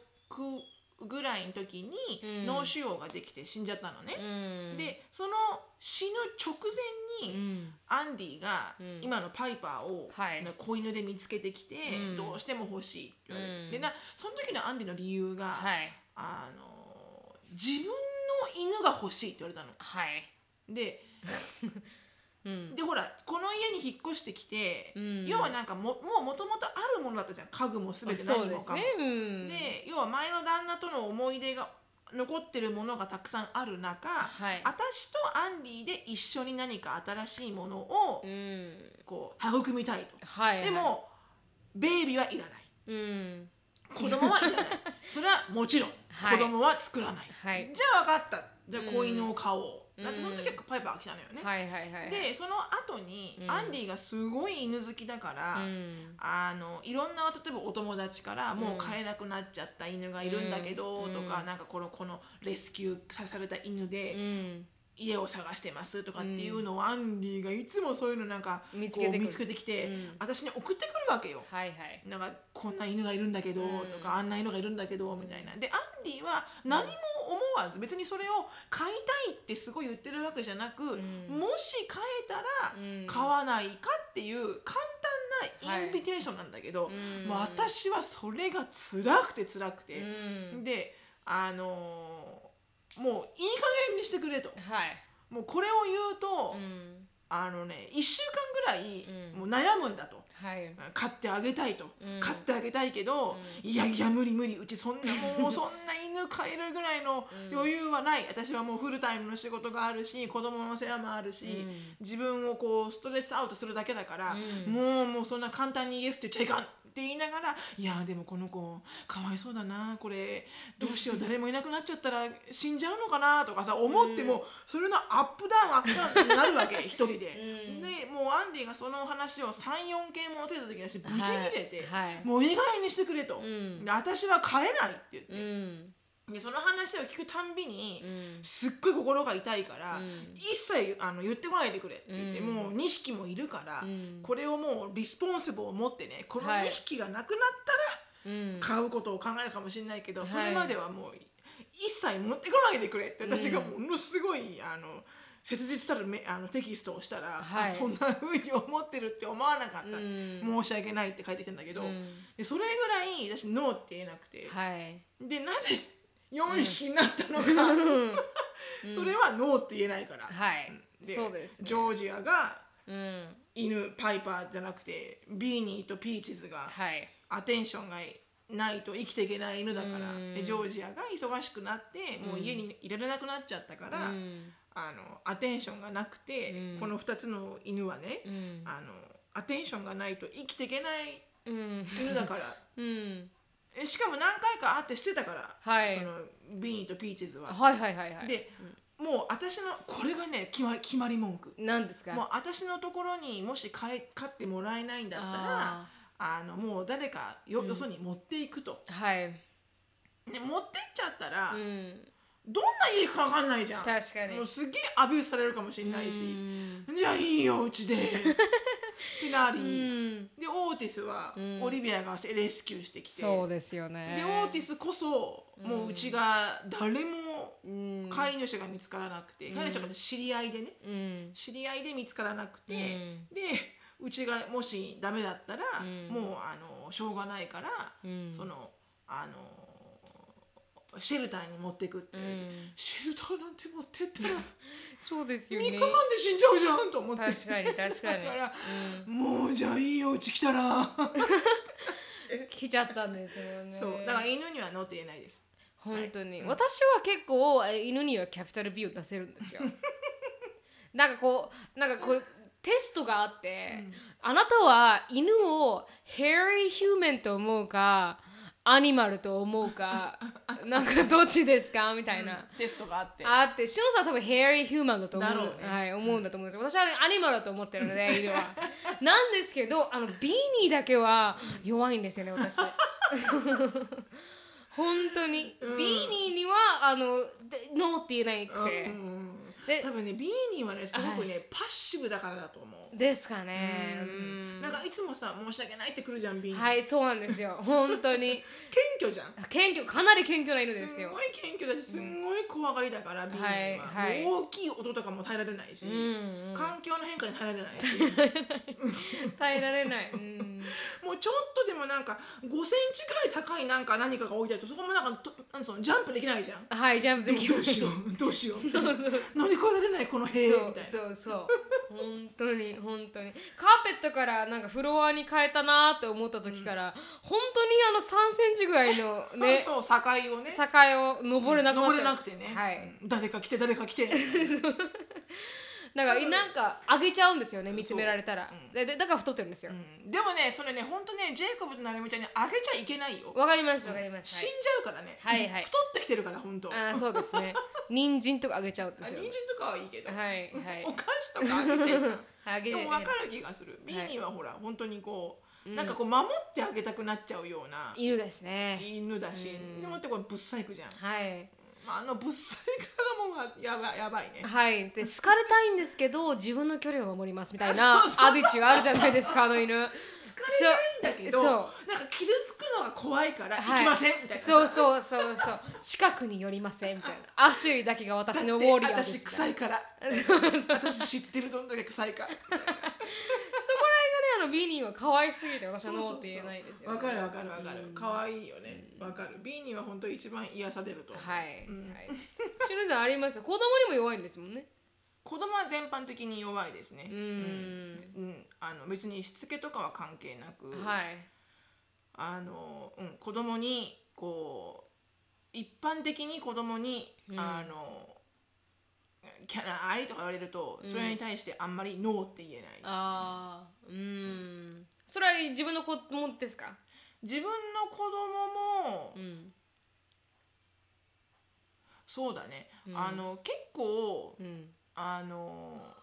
ぐらいの時にうん。脳腫瘍ができて死んじゃったのね。うん。でその死ぬ直前うに、ん。アンディがうん。今のパイパーを、子犬で見つけてきて、うん。どうしても欲しいって言われて、うん。でなその時のアンディの理由が、はい。あの自分の犬が欲しいって言われたの。はい。で うん。でほらこの家に引っ越してきて、うん。要はなんかももうもともとあるものだったじゃん。家具も全てそう何もかも。ね。うん。で要は前の旦那との思い出が残ってるものがたくさんある中、はい。私とアンディで一緒に何か新しいものをうん。こう育みたいと。はいでも、ベイビーはいらない。うん。子供はいらない。それはもちろん、はい。子供は作らない、はい。じゃあ分かった。じゃあ子犬を飼おう、うんだってその時はパイパーが来たのよね、はいはいはいでその後に、うん。アンディがすごい犬好きだから、うん。あのいろんな例えばお友達からもう飼えなくなっちゃった犬がいるんだけど、うん。とか、うんなんかこのこのレスキューさされた犬でうん。家を探してますとかっていうのをアンディがいつもそういうのなんか見つけてきて、うん。私に送ってくるわけよ。はいはい。なんかこんな犬がいるんだけど、うん。とかあんな犬がいるんだけど、みたいな。でアンディは何も思わず別にそれを飼いたいってすごい言ってるわけじゃなく、ん。もし飼えたらうん。飼わないかっていう簡単なインビテーションなんだけど、うん。もう私はそれが辛くて辛くて、うん。であのーもういい加減にしてくれと。はい。もうこれを言うと、うん。あのね1週間ぐらいうん。もう悩むんだと。はい。買ってあげたいと、うん。買ってあげたいけど、いやいや無理無理。うちそんなもうそんな犬飼えるぐらいの余裕はない、私はもうフルタイムの仕事があるし子供の世話もあるし、うん。自分をこうストレスアウトするだけだから、うん。もうもうそんな簡単にイエスって言っちゃいかんって言いながらいやでもこの子かわいそうだな。これどうしよう。誰もいなくなっちゃったら死んじゃうのかなとかさ思っても、それのアップダウンアップダウンになるわけ。一人で。うん。でもうアンディがその話を34件もついた時に私ブチ切れて、はい。はいもう意外にしてくれと、ん。で私は買えないって言って、うん。でその話を聞くたんびに、うん。すっごい心が痛いから、うん。一切あの言ってこないでくれって言って、うん。もう2匹もいるから、うん。これをもうリスポンシブルを持ってねこのはい2匹がなくなったらうん。買うことを考えるかもしれないけど、はい。それまではもう一切持ってこないでくれって私がものすごい、あの切実たるめあのテキストをしたら、はい。あそんな風に思ってるって思わなかった、うん。申し訳ないって書いてきたんだけど、うん。でそれぐらい私ノーって言えなくて、はい。でなぜ4匹になったのか、それはノーって言えないから、はい。でそうですね。ジョージアがうん。犬パイパーじゃなくてビーニーとピーチズがはい。アテンションがないと生きていけない犬だから、ジョージアが忙しくなってもう家にいられなくなっちゃったから、うんあのアテンションがなくて、うん。この2つの犬はね、うん。あのアテンションがないと生きていけないうん。犬だから。うん。えしかも何回か会ってしてたから、はい。そのビーニーとピーチズは。はいはいはいはい。で、もう私のこれがね決まり決まり文句。何ですか？もう私のところにもし飼え飼ってもらえないんだったらああのもう誰かよ,、よそに持っていくと。はい。で持ってっちゃったら、うんどんな家か分かんないじゃん。確かに。もうすげえアビュースされるかもしれないし、うん。じゃあいいようちで。ってなり、うん。でオーティスは、ん。オリビアがレスキューしてきて。そうですよね。でオーティスこそ、もううちが誰もうん。飼い主が見つからなくて、飼い主が知り合いでね。うん。知り合いで見つからなくて、うん。でうちがもしダメだったら、ん。もうあのしょうがないから、うん。そのあのシェルターに持ってくってう。ん。シェルターなんて持ってったら そうですよ3日ね間で死んじゃうじゃんと思って。確かに確かに。だから、もうじゃあいいようち来たら。来ちゃったんですよね。そう。だから犬にはノーって言えないです。本当に、うん。私は結構え犬にはキャピタル B を出せるんですよ。なんかこうなんかこうテストがあって、あなたは犬をヘリーヒューマンと思うかアニマルと思うか なんかどっちですかみたいな、テストがあって。あって、しのさんは多分ヘリーヒューマンだと思うね。はい、思うんだと思うんですよ。私はアニマルだと思ってるので、犬は。なんですけど、あのビーニーだけは弱いんですよね、私。本当に、ビーニーにはあのでノーって言えないくて、うんで多分ねビーニーはねすごくね、 passive だからだと思う、ですかね。うん。なんかいつもさ申し訳ないってくるじゃんビーニー、はい、そうなんですよ。本当に。謙虚じゃん。謙虚、かなり謙虚な犬ですよ。すごい謙虚だしすんごい怖がりだから、ビーニーは、はいはい。大きい音とかも耐えられないし、うんうん、環境の変化に耐えられないし。耐えられない。うん。もうちょっとでもなんか5センチくらい高いなんか何かが置いてあるとそこもなんかとなんそのジャンプできないじゃん。はい、ジャンプできどないうしようどうしよう。そうそう乗り越えられないこの塀みそうたいな。そうそう本当に本当に。カーペットからなんかフロアに変えたなって思った時から、本当にあの3センチぐらいのね そう境をね。境を登れなくなっ登ちゃうれなくてね、はい。誰か来て誰か来て だからなんか上げちゃうんですよね見つめられたら、ででだから太ってるんですよ。うん。でもねそれね本当ねジェイコブとナルミちゃんにあげちゃいけないよ。わかりますわかります、死んじゃうからね、はいはい。太ってきてるから本当。あーそうですね。人参とかあげちゃうんですよあ人参とかはいいけど、はいはい。お菓子とかあげちゃいけない。あげでも分かる気がする。ビーニーはほら本当にこう、なんかこう守ってあげたくなっちゃうような。犬ですね。犬だし、でもってこれぶっ細工じゃん、はいまあ、あのぶっ細工さがもうやばやばいね。はい、で好かれたいんですけど自分の距離を守りますみたいなアディチューあるじゃないですかあの犬。疲れたいんだけどそうなんか傷つくのが怖いからはい。行きません、みたいな。そううそうそうそう。近くに寄りませんみたいな。アシュリーだけが私のウォーリアーです私臭いから。私知ってるどんだけ臭いかそこら辺がねあのビーニーは可愛すぎて私はノーって言えないですよ、わかるわかるわかる。可愛いよね。わかる。ビーニーは本当一番癒されるとはい、はい。しのさんありますよ。子供にも弱いんですもんね子供は全般的に弱いですね。うーん。うん、あの別にしつけとかは関係なく、はい。あの、うん、子供にこう一般的に子供に、あのキャラ愛とか言われるとそれに対してあんまりノーって言えない、ああうーん。それは自分の子供ですか？自分の子供も、うん。そうだね、あの結構うんあの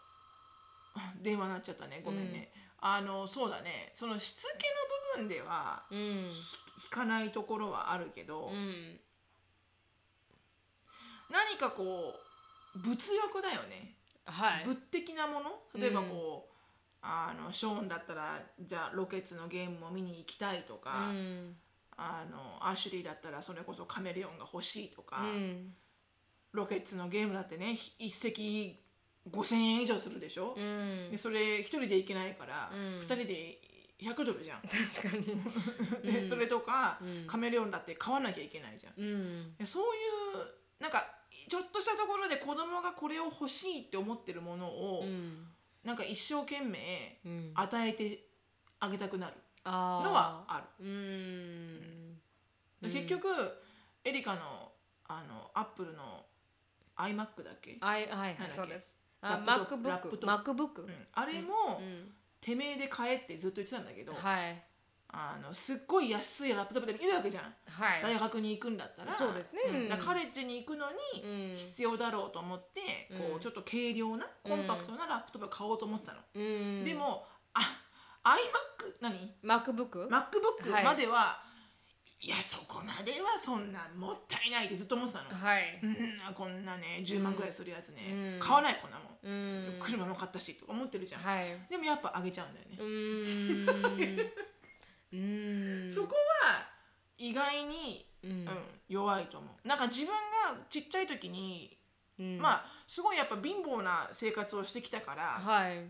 電話になっちゃったね。ごめんね、あのそうだね。そのしつけの部分ではうん。引かないところはあるけど、うん。何かこう物欲だよね、はい。物的なもの？例えばこう、あのショーンだったらじゃあロケッツのゲームを見に行きたいとか、うん。あのアシュリーだったらそれこそカメレオンが欲しいとか、うん。ロケッツのゲームだってねひ一席5,000円以上するでしょ、うん。でそれ一人で行けないから、うん。二人で100ドルじゃん。確かに。でそれとか、うん。カメレオンだって買わなきゃいけないじゃん。うん。でそういうなんかちょっとしたところで子供がこれを欲しいって思ってるものを、うん。なんか一生懸命うん。与えてあげたくなるあのはある。ーうん。で結局エリカのあのアップルの iMac だっけ、はいはいはいそうですあラップトップラップトップ MacBook うん。あれも、うんてめえで買えってずっと言ってたんだけど、はい。あのすっごい安いラップトップでいいわけじゃん、はい。大学に行くんだったらそうですね。うん。カレッジに行くのにうん。必要だろうと思って、こううん。ちょっと軽量なコンパクトなラップトップを買おうと思ってたの、うん。でもあ iMac 何？MacBook MacBook までは、い、やそこまではそんなもったいないってずっと思ってたの、はい。うん、こんなね10万くらいするやつね、うん。買わないこんなもん、うん。車も買ったしとか思ってるじゃん、はい。でもやっぱあげちゃうんだよね、うーん。そこは意外に、ううんん弱いと思う。なんか自分がちっちゃい時に、うん。まあすごいやっぱ貧乏な生活をしてきたから、はい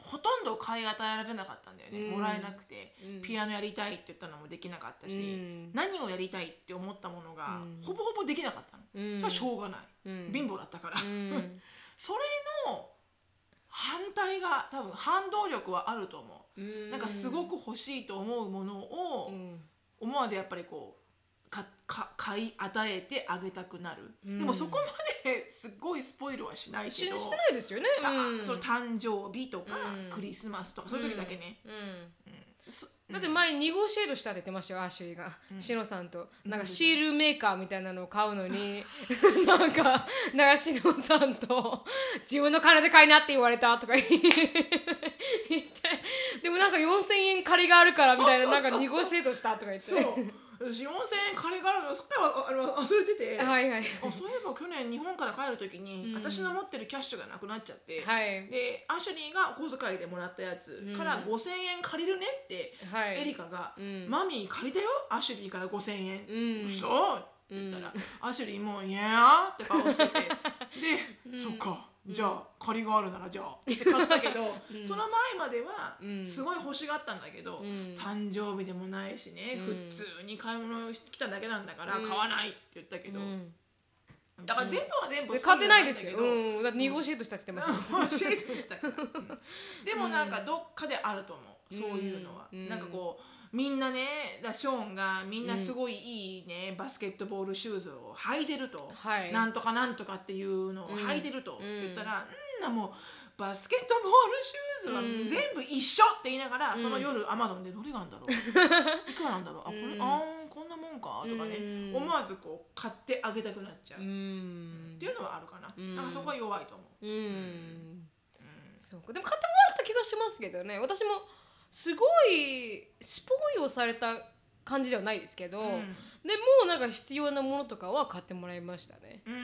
ほとんど買い与えられなかったんだよね、うん。もらえなくて、うん。ピアノやりたいって言ったのもできなかったし、うん。何をやりたいって思ったものが、うん。ほぼほぼできなかったの、うん。それはしょうがない、うん。貧乏だったから、うん。それの反対が多分反動力はあると思う、なんかすごく欲しいと思うものを、うん。思わずやっぱりこうかか買い与えてあげたくなる、でもそこまですごいスポイルはしないけど。ししてないですよね。あうん。その誕生日とか、うん。クリスマスとかそういう時だけね、だって前ニゴシエードしたって言ってましたよアシュリーが、シノさんと。なんかシールメーカーみたいなのを買うのに なんかなんかシノさんと自分の金で買いなって言われたとか言って。でもなんか4000円借りがあるからみたいななんかニゴシエードしたとか言って私4000円借りがあるのそっからあの忘れてて、はいはい。あそういえば去年日本から帰る時に、うん。私の持ってるキャッシュがなくなっちゃって、はい。でアシュリーがお小遣いでもらったやつから5000円借りるねって、はい。エリカが、うん。マミー借りたよアシュリーから5000円、うん。嘘？って言ったら、アシュリーも「いやー」って顔してて。で、そっかじゃあ借りがあるならじゃあ。って買ったけど、その前まではうん。すごい欲しがったんだけど、ん。誕生日でもないしね、うん。普通に買い物してきただけなんだからうん。買わないって言ったけど、うん。だから全部は全部買ってないですよ、ううん、だってニゴシエードしたって言ってました、教えてほしたから、うん。でもなんかどっかであると思う、そういうのは、うん。なんかこうみんなねだショーンがみんなすごいいいね、バスケットボールシューズを履いてると、はい。なんとかなんとかっていうのを履いてると、ん。言ったらうんなもうバスケットボールシューズは全部一緒って言いながら、その夜アマゾンでどれがなんだろう いくらなんだろう？あこれ、うん。あーこんなもんかとかね、うん。思わずこう買ってあげたくなっちゃう、うっんていうのはあるかな、ん。なんかそこは弱いと思う。うん。そうか。でも買ってもらった気がしますけどね。私もすごいスポイルされた感じではないですけど、ん。でもなんか必要なものとかは買ってもらいましたね、うんう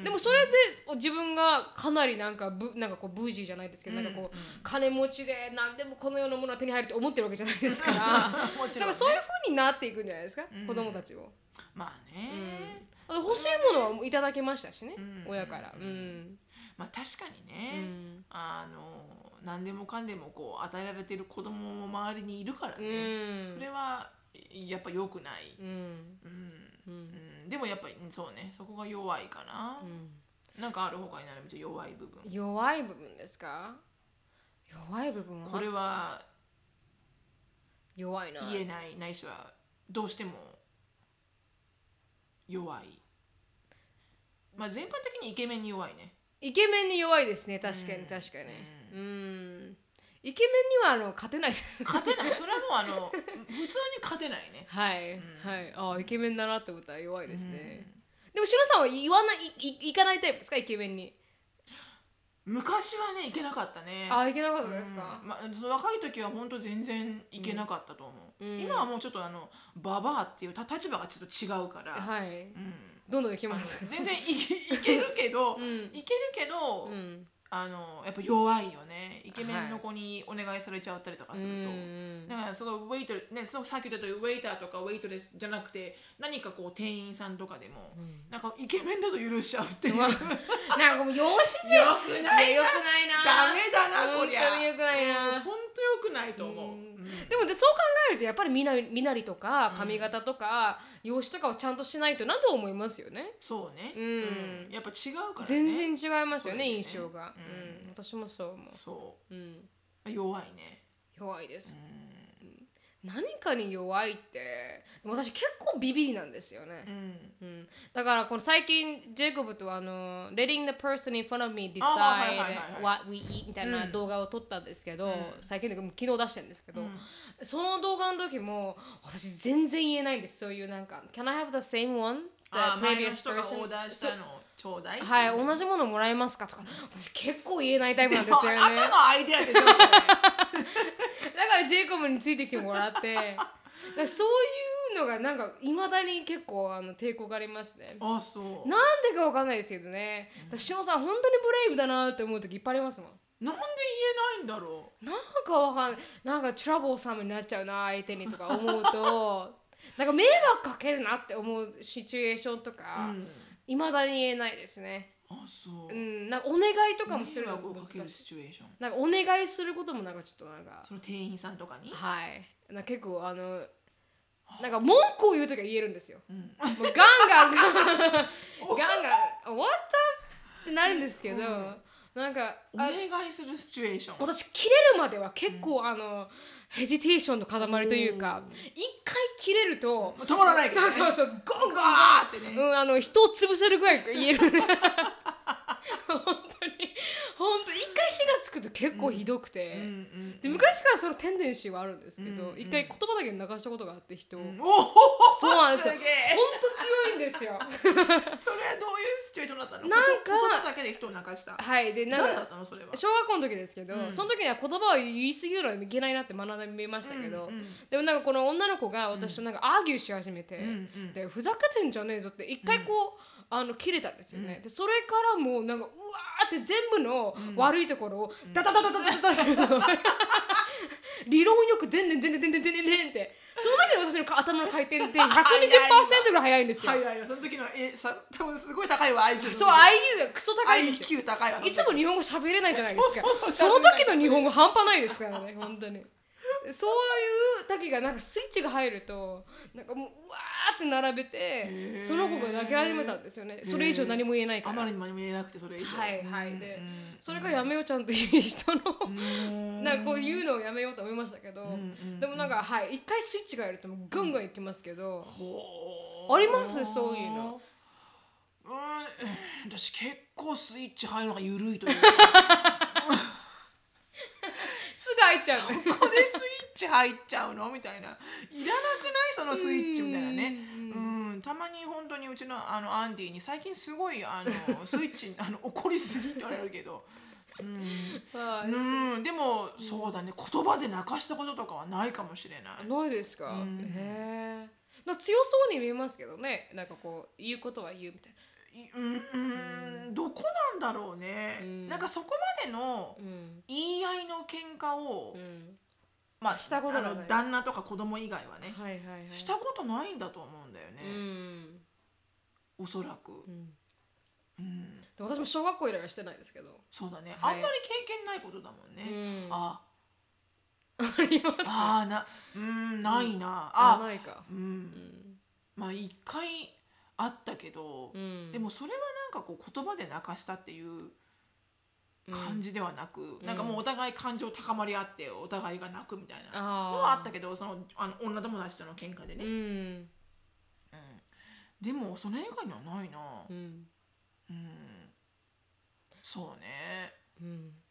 んでもそれで自分がかなりなんかブなんかこうブージーじゃないですけど、なんかこう金持ちで何でもこのようなものは手に入ると思ってるわけじゃないですから もちろんね。なんかそういう風になっていくんじゃないですか、うん。子供たちを。まあね、欲しいものはいただけましたしね、ん。親から。うん。まあ確かにうね、ん。あの何でもかんでもこう与えられてる子供も周りにいるからうね、ん。それはやっぱ良くない、うん。うん。うん。うん。でもやっぱりそうね。そこが弱いかな、なんかある他になるみたい弱い部分。弱い部分ですか？弱い部分は？これは弱いな。言えない。ないしはどうしても弱い。まあ全般的にイケメンに弱いね。イケメンに弱いですね。確かに確かにうん。イケメンにはあの勝てないです。勝てない。それはもうあの普通に勝てないね。はい、はい。ああイケメンだなって思ったら弱いですね、でもしのさんは言わないいい行かないタイプですか？イケメンに。昔はねいけなかったね。ああいけなかったですか、まあ、その若い時は本当全然いけなかったと思う、うん。今はもうちょっとあのババアっていうた立場がちょっと違うから、はい。うん、どんどん行きます。全然いけいけるけど、ん。いけるけど、うんあのやっぱ弱いよね。イケメンの子にお願いされちゃったりとかすると、うんだからすごいウェイトねそうさっき言ったようにウェイターとかウェイトレスじゃなくて何かこう店員さんとかでも、なんかイケメンだと許しちゃうっていう、なんかもう養子で。よくないよくないな。ダメだなこりゃ。本当によくないな。本当よくないと思う、うん。でもでそう考えるとやっぱり身なり身なりとか髪型とか容姿とかをちゃんとしないとなと思いますよね。そうね、うん。やっぱ違うからね。全然違いますよねね。印象が、うん。私もそう思う、そう。ん、う弱いね。弱いです、何かに弱いって。でも私結構ビビりなんですよね。う、ん。うん、だからこの最近ジェイコブとあの letting the person in front of me decide what we eat みたいな動画を撮ったんですけど、最近でも昨日出してるんですけど、その動画の時も私全然言えないんです。そういうなんか Can I have the same one? The あ前の previous 人がオ?ーダーしたのちょうだいはい、い同じものもらえますかとか。私結構言えないタイプなんですよね。あなたのアイデアでしょジェイコブについてきてもらって。だそういうのがなんかいまだに結構あの抵抗がありますね。あそう。なんでかわかんないですけどね。私しのさん本当にブレイブだなって思う時いっぱいありますもん。なんで言えないんだろなんかわかんない。なんかトラブルサムになっちゃうな相手にとか思うと なんか迷惑かけるなって思うシチュエーションとう、かうん、いま、だに言えないですねあそう。うんなんかお願いとかもする迷の惑をかける難しいシチュエーション。なんかお願いすることもなんかちょっとなんか。その店員さんとかに？はい。なんか結構あのなんか文句を言う時は言えるんですよ、ん。もうガンガン。ガンガンガン。What the? ってなるんですけど、なんかおあ願いするシチュエーション。私切れるまでは結構、あのヘジテーションの塊というか一回切れると止まらないけど、ね、そうそうそう。ゴンゴンってね、うん、あの人を潰せるぐらい言える 本当に。本当一回火がつくと結構ひどくて、で昔からそのテンデンシーはあるんですけど、うん一回言葉だけ流したことがあって人を、うん。そうなんですよ。本当強いんですよ。それはどういうシチュエーションだったの？なんか言葉だけで人を泣かした。はいでなんかったのそれは？小学校の時ですけど、うん。その時には言葉を言い過ぎるのはいけないなって学びましたけど、でもなんかこの女の子が私となんかアーギューし始めて、でふざけてんじゃねえぞって一回こう、あの切れたんですよね、でそれからもうなんかうわーって全部の悪いところをダダダダダダダダダ理論よくでんでんでんでんでんでんでんでんってその時の私の頭の回転って120%ぐらい速いんですよ、はいはいはいその時のえさ多分すごい高いわ IQ そう IQ がクソ高い IQ 高いわいつも日本語喋れないじゃないですかその時の日本語半端ないですからね本当にそういう時がなんかスイッチが入るとなんかもううわーって並べてー。その子が泣き始めたんですよね。それ以上何も言えないから。あまりにも言えなくてそれ以上。はいはい。でうん。それからやめようちゃんという人のうん。なんかこう言うのをやめようと思いましたけどんでもなんかはい一回スイッチが入るともうガンガンいきますけどあります？そういうの。うん。私結構スイッチ入るのが緩いというか。すぐ開いちゃう。ここでスイッチ入っちゃうの？みたいな。いらなくない？そのスイッチみたいなね。うん。たまに本当にうちのあのアンディに最近すごいあの スイッチあの怒りすぎって言われるけど。うん。はいうん、でもそうだね。言葉で泣かしたこととかはないかもしれない。ないですか、うん。へえ強そうに見えますけどね。なんかこう言うことは言うみたいいうんうん。どこなんだろうね、うん。なんかそこまでの言い合いの喧嘩を、うんまあしたことがない。あの旦那とか子供以外はね、はいはいはい。したことないんだと思うんだよね、うん、おそらく、うん、うん。で私も小学校以来はしてないですけど。そうだね、はい。あんまり経験ないことだもんね、うん。あ。あります。あーなうんないな、ああ。ないか。うん、うん、まあ一回あったけど、うん、でもそれはなんかこう言葉で泣かしたっていう感じではなく、なんかもうお互い感情高まり合ってお互いが泣くみたいなあのはあったけどそのあの女友達との喧嘩でね、うん。うん。でもそれ以外にはないな。うん。うん。そうね。うん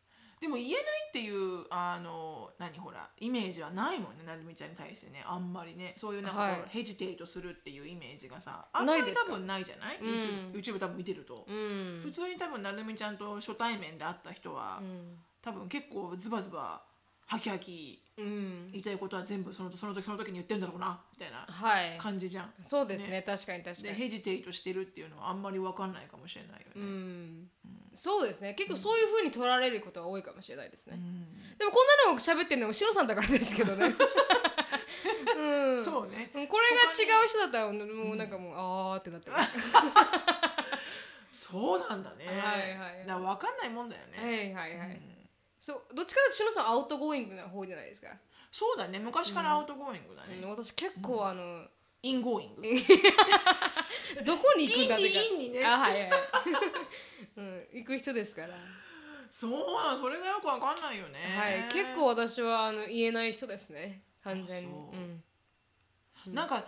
でも言えないっていうあの何ほらイメージはないもんねなるみちゃんに対してね。あんまりね。そういうなんかはい。ヘジテートするっていうイメージがさあんまり多分ないじゃない？うん。YouTube, YouTube 多分見てると、うん。普通に多分なるみちゃんと初対面で会った人は、うん。多分結構ズバズバハキハキうん。言いたいことは全部そのその時その時に言ってんだろうなみたいなはい。感じじゃん。そうですね。確かに確かに。でヘジテートしてるっていうのはあんまり分かんないかもしれないようね。んそうですね。結構そういう風に取られることは多いかもしれないですね、うん。でもこんなのを喋ってるのもシロさんだからですけどね。うん。そうね。うんこれが違う人だったらもうなんかもう、あーってなってます そうなんだね。はいはいだ分かんないもんだよはね。いはいはい、うん。そうどっちかというとシロさん outgoing な方じゃないですか、そうだね。昔から outgoing だうんね。私結構あの、 ingoing。どこに行くんだってか。 in に in にね。あはいはい、うん、行く人ですから、そうなのそれがよく分かんないよね。はい。結構私はあの言えない人ですね。完全に。う。うん。なんか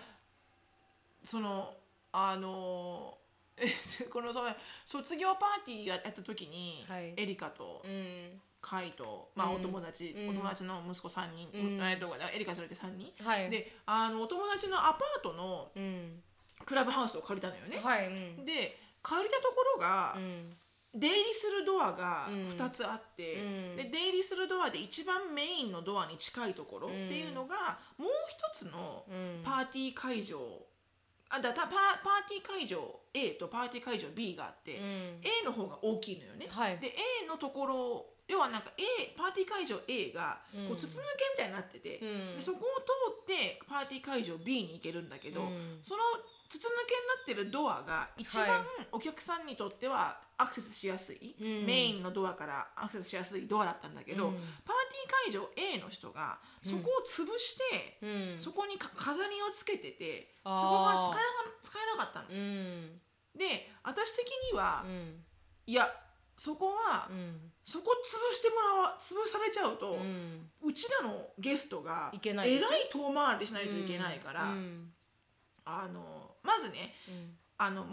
そのあのえ このその卒業パーティーやった時に、はい。エリカと。うんカイと、まあ、うん。お友達、うん。お友達の息子3人、うん。えっとエリカ連れて3人、はい。であのお友達のアパートのうん。クラブハウスを借りたのよね、はいうん。で借りたところが、うん。出入りするドアがうん。2つあって、うん。で出入りするドアで一番メインのドアに近いところっていうのが、もう一つのうん。パーティー会場。あだたパーパーティー会場 A とパーティー会場 B があって、うん。A の方が大きいのよね。はい。で A のところ要はなんか A パーティー会場 A がこう筒抜けみたいになってて、うん。でそこを通ってパーティー会場 B に行けるんだけど、うん。その筒抜けになってるドアが一番はいお客さんにとってはアクセスしやすい、うん。メインのドアからアクセスしやすいドアだったんだけど、うん。パーティー会場 A の人がそこを潰して、うん。そこにか飾りをつけててそこが使えなか使えなかったの。うん。で私的には、うん。いやそこは、うんそこ潰してもらわ潰されちゃうと、ううんちらのゲストがいけないえらい遠回りしないといけないから、うん。あのまずねうん。あの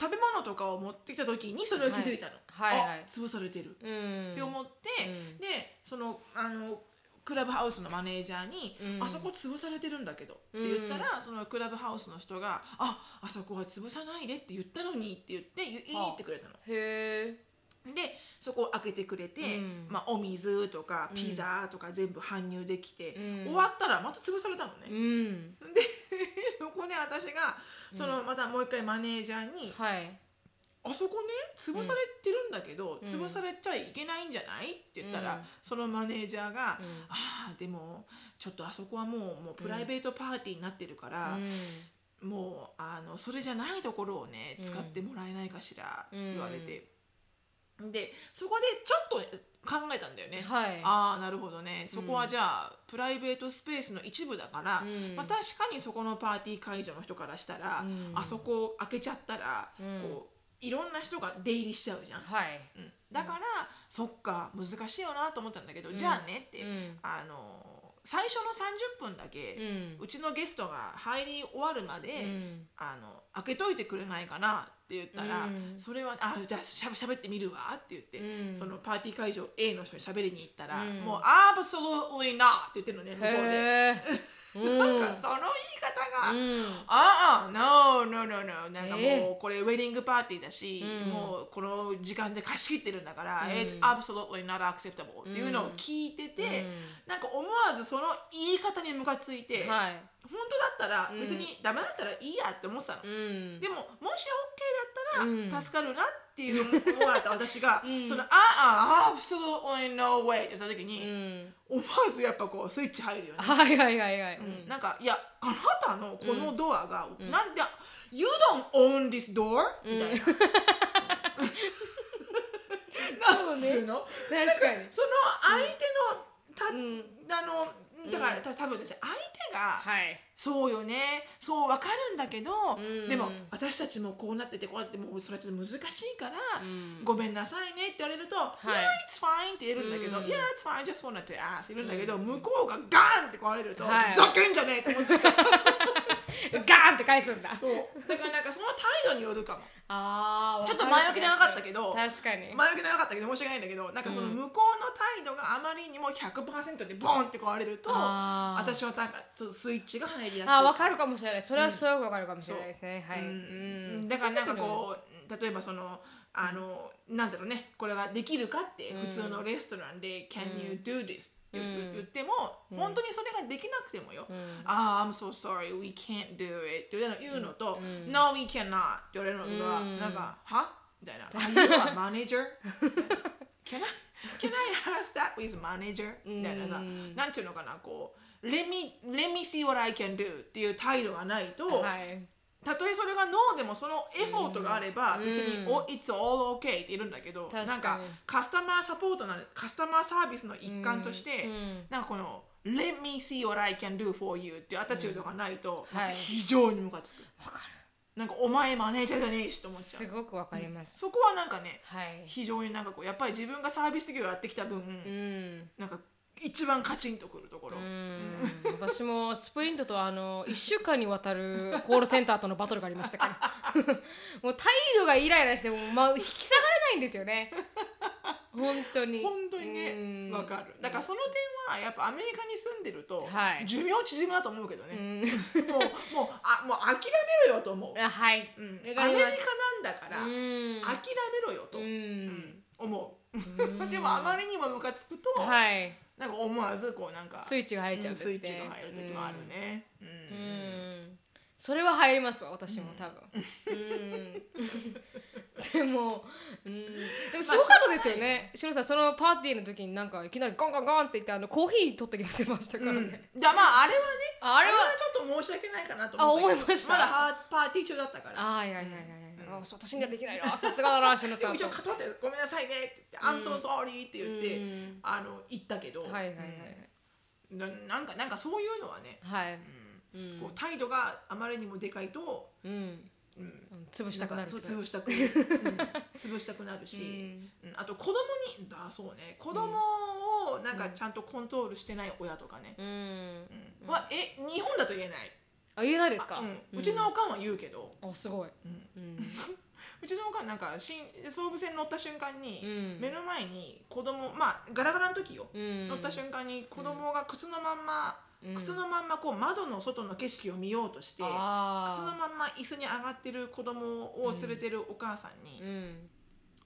食べ物とかを持ってきた時にそれを気づいたの、はい。はい。はい。あ潰されてる。うん。って思って、うん。でそのあのクラブハウスのマネージャーに、うん。あそこ潰されてるんだけど」って言ったら、そのクラブハウスの人が「ああそこは潰さないで」って言ったのにって言って言い言ってくれたの。へえでそこを開けてくれて、うん。まあ、お水とかピザとか全部搬入できて、うん。終わったらまた潰されたのね。うん。で そこで私がそのまたもう一回マネージャーにはい「あそこね潰されてるんだけど、ん。潰されちゃいけないんじゃない?」って言ったら、うん。そのマネージャーが「うん。ああでもちょっとあそこはもうもうプライベートパーティーになってるから、もうあのそれじゃないところをねうん。使ってもらえないかしら」ってうん。言われて、でそこでちょっと考えたんだよね。はい。ああなるほどね。そこはじゃあ、プライベートスペースの一部だから、うん。まあ、確かにそこのパーティー会場の人からしたら、うん。あそこを開けちゃったら、うん。こういろんな人が出入りしちゃうじゃん。はい。うん。だから、そっか難しいよなと思ったんだけど、じゃあねって、うん。あの最初の30分だけ、ううんちのゲストが入り終わるまで、うん。あの開けといてくれないかなって言ったら、うん。それはあじゃあしゃしゃべってみるわって言って、うん。そのパーティー会場 A の人に喋りに行ったら、うん。もう「absolutely not」って言ってるのね向こうで。なんかその言い方が、うん。ああ、no, no, no, no. なんかもう、えこれウェディングパーティーだし、うん。もうこの時間で貸し切ってるんだから、うん。It's absolutely not acceptable っていうのを聞いてて、なんか思わずその言い方にムカついて、はい。本当だったらうん。別にダメだったらいいやって思ってたの。うん。でももし OK だったらうん。助かるなっていう思われた私が、うん。そのああ absolutely no way って言った時うに、ん。思わずやっぱこうスイッチ入るよね。はいはいはいはい。うん。なんかいやあなたのこのドアが、ん。なんで You don't own this door、みたいな。なんつうの？確かに。その相手のた、うん。あのだから、た多分私相手が、はい。そうよね。そうわかるんだけど、うん。でも私たちもこうなっててこうなってもうそれはちょっと難しいから、うん。ごめんなさいねって言われると「い。Yeah, it's fine」って言えるんだけど「うん。Yeah, it's fine, just wanted to ask」言うんだけど、向こうがガーンって壊れると「はい。ざけんじゃねえ!」と思って ガーンって返すんだ。そう。だからなんかその態度によるかも。ああちょっと前置きでなかったけど確かに。前置きでなかったけど申し訳ないんだけどなんかその向こうの態度があまりにも100%でボンって壊れるとあー。私はなんかちょっとスイッチが入りやす。いあわかるかもしれない。それはすごくわかるかもしれないですね。はい。うん。うん。だからなんかこう例えばそのあの、なんだろうね。これができるかってうん。普通のレストランで「Can you do this?」って言っても、本当にそれができなくてもよ「んああ I'm so sorry we can't do it」って言うのと「うん No we cannot」って言われるのが、うんなんか「は?」みたいな「Are you a manager?」Can I, can I ask that with manager? みたいなさ、うんなんていうのかなこう let me, let me see what I can do っていう態度がないと、はいたとえそれがノーでもそのエフォートがあればうん。別に、うん。お It's all okay って言えるんだけどなんかカスタマーサポートなカスタマーサービスの一環として、うん。なんかこの Let me see what I can do for you っていうアタチュードがないと、非常にムカつく、わかなんかお前マネージャーじゃねえしとる思っちゃう。すごくわかります。そこはなんかねはい。非常になんかこうやっぱり自分がサービス業やってきた分、うん。なんか一番カチンとくるところ、うん。私もスプリントとあの1週間にわたるコールセンターとのバトルがありましたから。もう態度がイライラしても、まあ、引き下がれないんですよね。本当に。本当にねわかる。だからその点はやっぱアメリカに住んでると、はい。寿命縮むなと思うけどね、うん。もうもうあもう諦めろよと思う、あはい。うん、アメリカなんだから、うん。諦めろよと、思う、うん。でもあまりにもムカつくと、はいなんか思わずこうなんかスイッチが入っちゃうんですねスイッチが入る時もあるね、うん。うん。それは入りますわ私も多分。うん。でもうん。でも すごかったですよね。しのさんそのパーティーの時になんかいきなりガンガンガンって言ってあのコーヒー取ってきてましたからね、うん。だまああれはねああれはちょっと申し訳ないかなと思あ思いました。まだパパーティー中だったから。ああいやいやいやいう私にはできないな。さすがだなしのさん一応断ってごめんなさいねって言って「I'm so sorry」って言って、うん。あの言ったけど、はいはいはいうん。ななんかなんかそういうのはね、はい。うん。うん。こう態度があまりにもでかいとうん。うん。うん潰したくなるそうってこと潰したく、うん。潰したくなるし、うん。あと子供にだそうね。子供をなんかちゃんとコントロールしてない親とかね、うん、うん。うん。はえ日本だと言えない、あ言えないですか、うん、うちのおかんは言うけど、あすごい、うん。うん。うちのおかんなんか新総武線乗った瞬間に、うん。目の前に子供まあガラガラの時よ、うん。乗った瞬間に子供が靴のまんま、うん。靴のまんまこう窓の外の景色を見ようとして、あ靴のまんま椅子に上がってる子供を連れてるお母さんに、うん。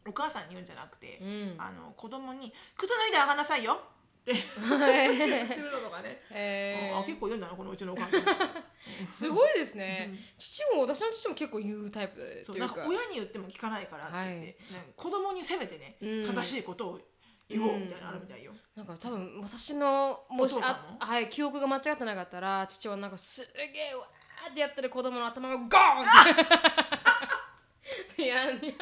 お母さんに言うんじゃなくて、うん。あの子供に「靴脱いで上がんなさいよ」言って。るのとかね、えあ結構言うんだなこのうちのお母さん。ー、すごいですね、父も私の父も結構言うタイプとそうなんかか親に言っても聞かないからって言って、はい。ね子供にせめてね、うん。正しいことを言おうみたいなのあるみたいよ、なんか多分私のもしあはい記憶が間違ってなかったら父はなんかすげえわーってやってる子供の頭をゴーンって。いやいや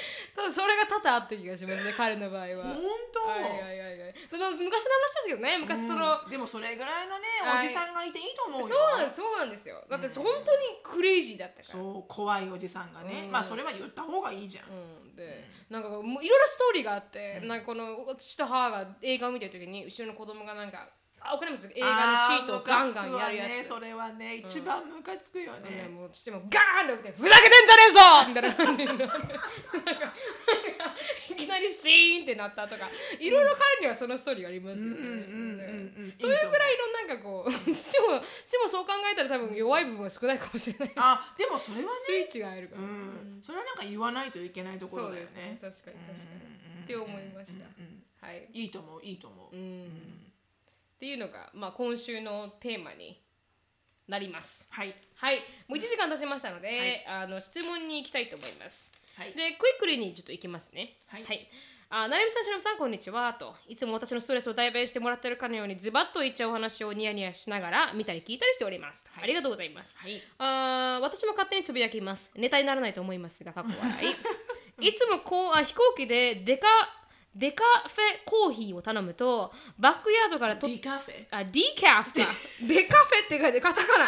ただそれが多々あった気がしますね彼の場合は。本当、はいはいはいはい。でも昔の話ですけどね昔その、うん。でもそれぐらいのねはい。おじさんがいていいと思うよ、そうなんそうなんですよ。だって本当にクレイジーだったから。そう怖いおじさんがね、うん。まあそれは言った方がいいじゃん、うん、で、なんかもういろいろストーリーがあって、なんかこの父と母が映画を見てる時に後ろの子供がなんかあわかります映画のシートをガンガンやるやつ。ねそれはね一番ムカつくよね、ね、もう父もガーンって起きて「ふざけてんじゃねえぞ!」みたいな感じいきなりシーンってなったとかいろいろ彼にはそのストーリーがありますよね。うんうんうんうんうんそういうぐらいのなんかこう父も父もそう考えたら多分弱い部分は少ないかもしれない。あでもそれはスイッチが入るから。うん、それはなんか言わないといけないところだよそうですねね。確かに確かに。うんって思いましたうんうんはい。いいと思ういいと思う。うんっていうのが、まあ、今週のテーマになります。はいはい、もう1時間経ちましたので、はいあの質問に行きたいと思います。はいで、クイックリにちょっと行きますね。はいあなるみさん、しのぶさん、こんにちは。といつも私のストレスを代弁してもらってるかのようにズバッと言っちゃうお話をニヤニヤしながら見たり聞いたりしております。ありがとうございます。はいあー私も勝手につぶやきます。ネタにならないと思いますが、過去笑い。いつもこうあ飛行機でデカデカフェコーヒーを頼むと、バックヤードからとディカフェ？あ、ディキャフか。デカフェって書いてカタカナ。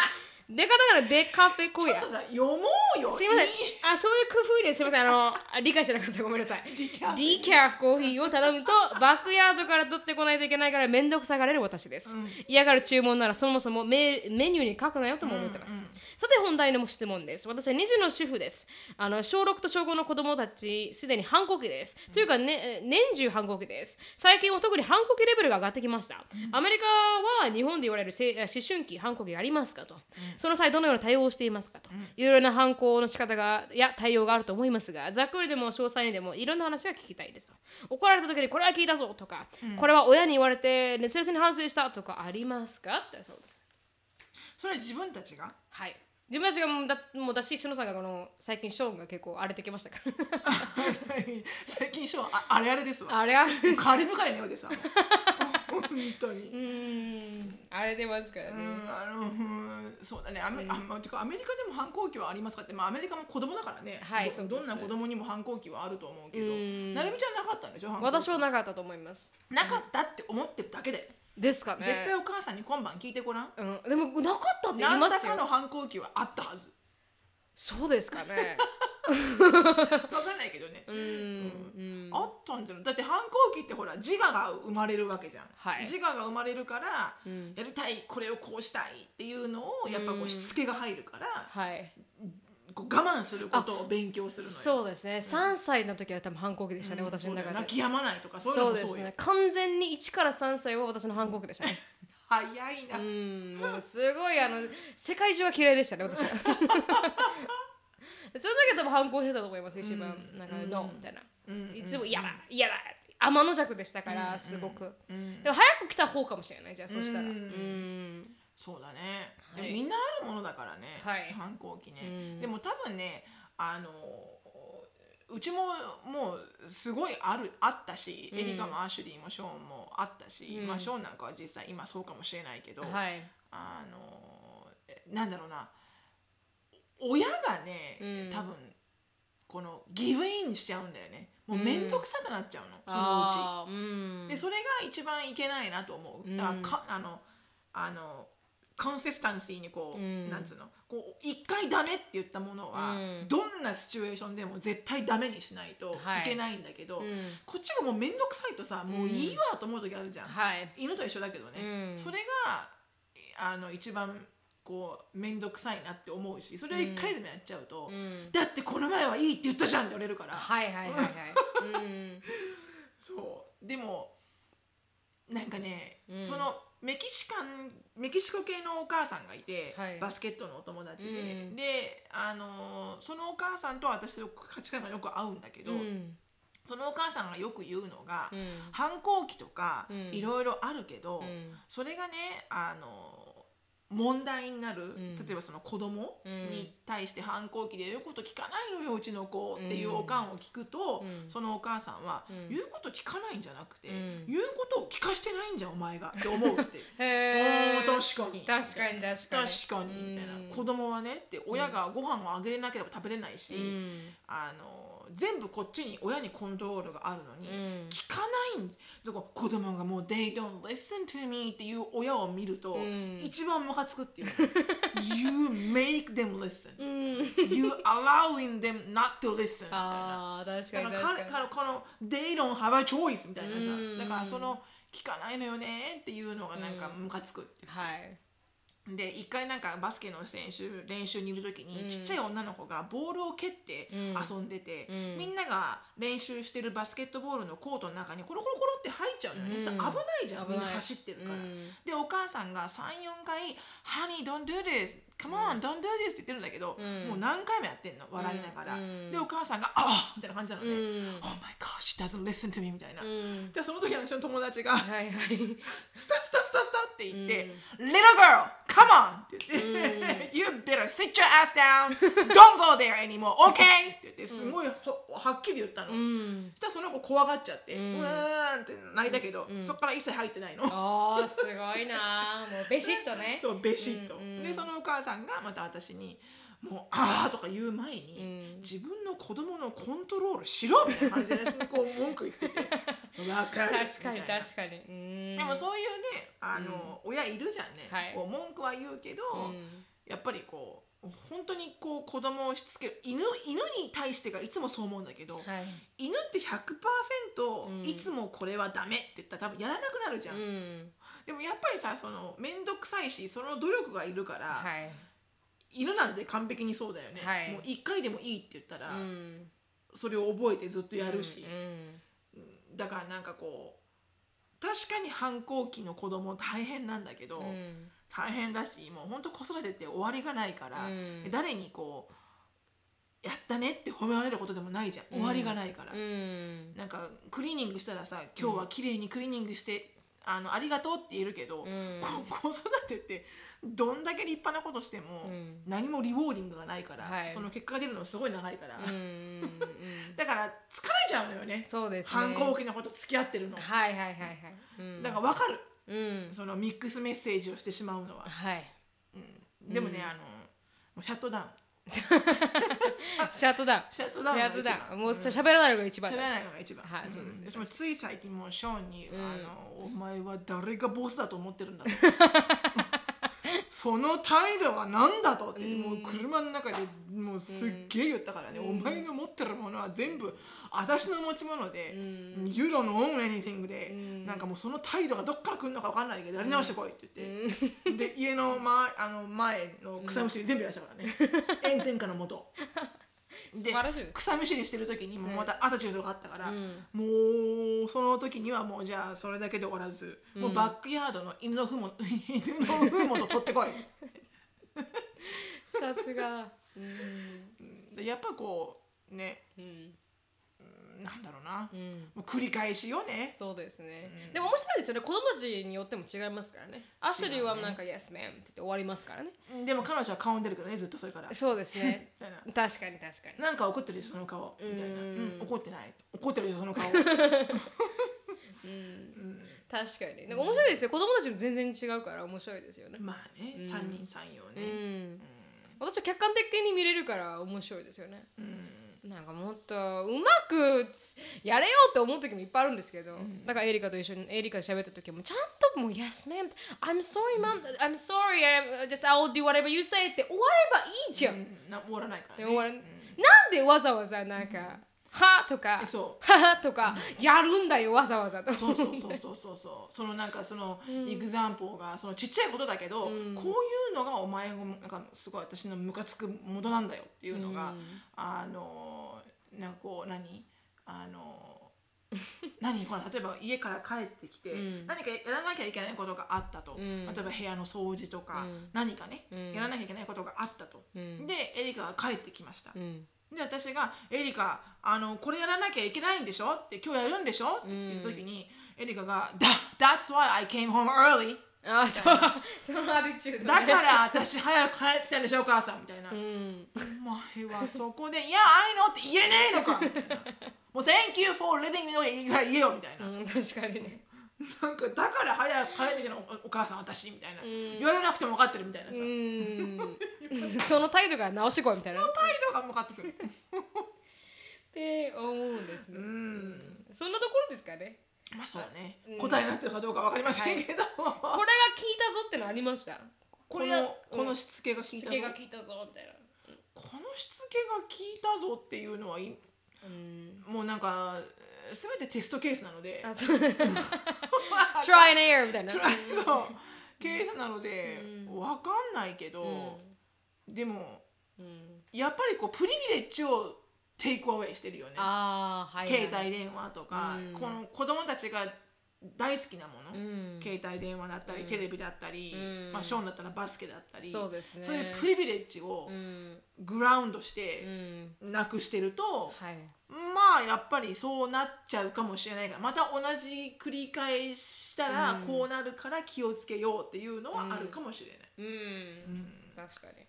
デカタカナデカフェコーヒーちょっと。さ読もうよ。すいません。あ、そういう工夫ですいません。あの、あ理解してなかった。ごめんなさい。ディキャフェディキャフコーヒーを頼むと、バックヤードから取ってこないといけないから面倒くさがれる私です。嫌がる注文ならそもそもメメニューに書くなよとも思ってます。さて本題の質問です。私は2児の主婦です。あの小6と小5の子供たち、すでに反抗期です。というか、ね、年中反抗期です。最近は特に反抗期レベルが上がってきました。アメリカは日本で言われるせ思春期、反抗期がありますかと。その際どのような対応をしていますかと。いろいろな反抗の仕方がや対応があると思いますが、ざっくりでも詳細にでもいろんな話が聞きたいですと。怒られた時にこれは聞いたぞとか、これは親に言われて熱烈に反省したとかありますか？ってそうです。それ自分たちが？はい。自分たちがもうだもうだし、しのさんがこの最近ショーンが結構荒れてきましたから。最近ショーああれあれですわ。あれあれカリブ海のようですわ。本当に。うーん荒れてますからね。うん、あの、うん、そうだね、アメ、あ、まあ、てか、アメリカでも反抗期はありますかって、まあ、アメリカも子供だからね。どはいどんな子供にも反抗期はあると思うけど。うんなるみちゃんなかったんでしょ反抗期私はなかったと思います。なかったって思ってるだけで。ですかね。絶対お母さんに今晩聞いてごらん。うん、でもなかったって言い何ますよ。らかの反抗期はあったはず。そうですかね。わかんないけどね。うーん。あったんじゃない？だって反抗期ってほら自我が生まれるわけじゃん、はい自我が生まれるから、んやりたいこれをこうしたいっていうのをやっぱこうしつけが入るから、はい。我慢することを勉強するそうですね。3歳の時は多分反抗期でしたね、私の中で。泣き止まないとかそういうそうですね。完全に1から3歳は私の反抗期でしたね。早いな、うん、もうすごいあの世界中が嫌いでしたね、私は。その時は多分反抗してたと思います、一番。なんか、ノーみたいな。うんいつも嫌だ、嫌だ。天の弱でしたから、すごく。うんでも早く来た方かもしれない、じゃあ、そうしたら。ううんん。そうだね、はいみんなあるものだからね、はい反抗期ね、うんでも多分ねあのうちももうすごいあるあったし、うん。エリカもアシュリーもショーンもあったし、うん。まあショーンなんかは実際今そうかもしれないけど、はい。あのえなんだろうな親がね、うん。多分このギブインしちゃうんだよね。もううん面倒くさくなっちゃうの、そのうち。でそれが一番いけないなと思う。うん。だからかあのあのコンシスタンシーにこう、うん。なんつうの？こう一回ダメって言ったものは、うん。どんなシチュエーションでも絶対ダメにしないとはい。いけないんだけど、うん。こっちがもう面倒くさいとさ、もういいわと思う時あるじゃん、はい。犬と一緒だけどね、うん。それがあの一番こう面倒くさいなって思うしそれを一回でもやっちゃうと、うん。だってこの前はいいって言ったじゃんって言われるから、はいはいはいはい。うん。そう。でもなんかね、うん。そのメキシカンメキシコ系のお母さんがいて、はい。バスケットのお友達で、うん。であのそのお母さんと私と価値観がよく合うんだけど、うん。そのお母さんがよく言うのが、うん。反抗期とかうん。いろいろあるけど、うん。それがねあの問題になる、ん。例えばその子供うん。に対して反抗期で言うこと聞かないのようちの子っていうおかんを聞くと、うん。そのお母さんは、うん。言うこと聞かないんじゃなくて、うん。言うことを聞かしてないんじゃんお前がって思うって。へ確かに。確かに確かに。確かにみたいな、うん。子供はねって親がご飯をあげれなければ食べれないし、うん。あの全部こっちに親にコントロールがあるのに、うん。聞かないん。だから子供がもう「They don't listen to me」っていう親を見ると、ん。一番ムカつくっていうの。You make them listen. うん。You allowing them not to listen. みたいな。確かに確かに。彼彼この「They don't have a choice」みたいなさ。うん。だからその聞かないのよねっていうのがなんかムカつくっていう。はいで一回なんかバスケの選手練習にいる時に、うん。ちっちゃい女の子がボールを蹴ってうん。遊んでて、うん。みんなが練習してるバスケットボールのコートの中にコロコロコロって入っちゃうのよね、うん。危ないじゃん。みんな走ってるから、うん。でお母さんが34回「Honey don't do this come on don't do this」って言ってるんだけど、うんもう何回もやってんの笑いながら、うんでお母さんが「ああ!」みたいな感じなのね「うん Oh my gosh she doesn't listen to me」みたいな、うんでその時私の友達がはいはいスタスタスタスタって言って、Little girl, come on! って言って、You better sit your ass down! Don't go there anymore! Okay! って言って、すごいははっきり言ったの。うんそしたらその子怖がっちゃって、ううんーんって泣いたけど、そっから一切入ってないの。あーすごいなもうベシッとね そう、ベシッと。で、そのお母さんがまた私に、もう、あーとか言う前に、うん。自分の子供のコントロールしろみたいな感じで私にこう文句言ってて、わかる確かに確かに。うん。でもそういうねあの、親いるじゃんね、はい。こう文句は言うけど、うん。やっぱりこう本当にこう子供をしつける犬犬に対してがいつもそう思うんだけど、はい。犬って100%、うん。いつもこれはダメって言ったら多分やらなくなるじゃん、うんでもやっぱりさその面倒くさいしその努力がいるから、はい。犬なんて完璧にそうだよね、はい。もう1回でもいいって言ったら、うん。それを覚えてずっとやるし、うんだからなんかこう確かに反抗期の子供大変なんだけど、うん。大変だしもう本当子育てって終わりがないから、うん。誰にこうやったねって褒められることでもないじゃん。終わりがないから、うん。なんかクリーニングしたらさ今日は綺麗にクリーニングして、あのありがとうって言えるけど、うん。こ子育てってどんだけ立派なことしても、うん。何も rewarding がないから、はい。その結果が出るのすごい長いから、うんうん だから疲れちゃうのよね。そうですね。反抗期のこと付き合ってるの、はいはいはいはい。うん。だから分かる。うん。その mixed message をしてしまうのは、はい。でもね、あの shut down shut down。シャットダウンシャットダウン。もう喋らないのが一番。だ喋らないのが一番。はいそうですね。私もつい最近もうショーンに、ん。あのお前は誰がボスだと思ってるんだと。その態度は何だと？って、もう車の中でもうすっげえ言ったからね、お前の持ってるものは全部私の持ち物で、You don't own anything で、なんかもうその態度がどっから来るのか分かんないけどやり直してこいって言って、で家の前あの前の草むしり全部やらしたからね、炎天下のもと。素晴らしいです。草むしりしてる時にもまたアタチュードがあったから、ん。もうその時にはもうじゃあそれだけで終わらず、もうバックヤードの犬のふも 犬のふもと取ってこい。さすが。うん。でやっぱこうね。うんなんだろうな、うん。もう繰り返しよね。そうですね、でも面白いですよね。子供たちによっても違いますからね。アシュリーはなんか「Yes ma'am」って言って終わりますからね。でも彼女は顔に出るからねずっとそれから。みそうですね。確かに確かに。なんか怒ってるその顔。みたいな、うん。うん。怒ってない。怒ってるその顔。確かに。なんか面白いですよ。子供たちも全然違うから面白いですよね。まあね、三人三様うね、ん。私は客観的に見れるから面白いですよね。うんなんかもっとうまくやれよって思う時もいっぱいあるんですけど、だからエリカと一緒にエリカで喋った時もちゃんともう Yes ma'am I'm sorry mom I'm sorry I'm just I'll do whatever you say って終わればいいじゃん、うん。な終わらないからね。で終わらなんでわざわざなんか、はとかそははとかやるんだよわざわざと。そうそうそうそうそう。そ うそのなんかそのエグザンポーがそのちっちゃいことだけど、こういうのがお前のなんかすごい私のムカつくものなんだよっていうのが、あのなんかこう何？あの 何？ほら例えば家から帰ってきて、何かやらなきゃいけないことがあったと、例えば部屋の掃除とか、何かね、やらなきゃいけないことがあったと、でエリカが帰ってきました、うんで私が「エリカあのこれやらなきゃいけないんでしょ?」って「今日やるんでしょ?」って言った時に、エリカが「That- That's why I came home early あそうそのアチュー」ドね。だから私早く帰ってきたんでしょお母さん。みたいな「うん。お前はそこで「いや I know」って言えねえのか！みたいな「もう Thank you for letting me know」言えよ。みたいな、うん確かにねなんかだから早く帰ってきたのおお母さん私みたいな、言われなくても分かってるみたいなさ、うん。その態度が直してこいみたいな。っ態度がムカつく。て思うんですね、うん。そんなところですかね。まあそうね、答えになってるかどうか分かりませんけど、これが効いたぞってのありました？ここれがのこのしつけが効いたぞ。しつけが効いたぞみたいな。このしつけが効いたぞっていうのはいうん。もうなんか全てテストケースなので。あそう。try and error みたいな。のケースなのでわかんないけど、でもうん。やっぱりこうプリビレッジをテイクアウェイしてるよね。携帯電話とか、うん。この子供たちが大好きなもの、うん。携帯電話だったり、テレビだったり、うん。まあ、ショーンだったらバスケだったりそうですね。そういうプリビレッジをうん。グラウンドしうてん。なくしてると、はいまあやっぱりそうなっちゃうかもしれないからまた同じ繰り返したらうん。こうなるから気をつけようっていうのはあるかもしれない、うん、うん。確かに。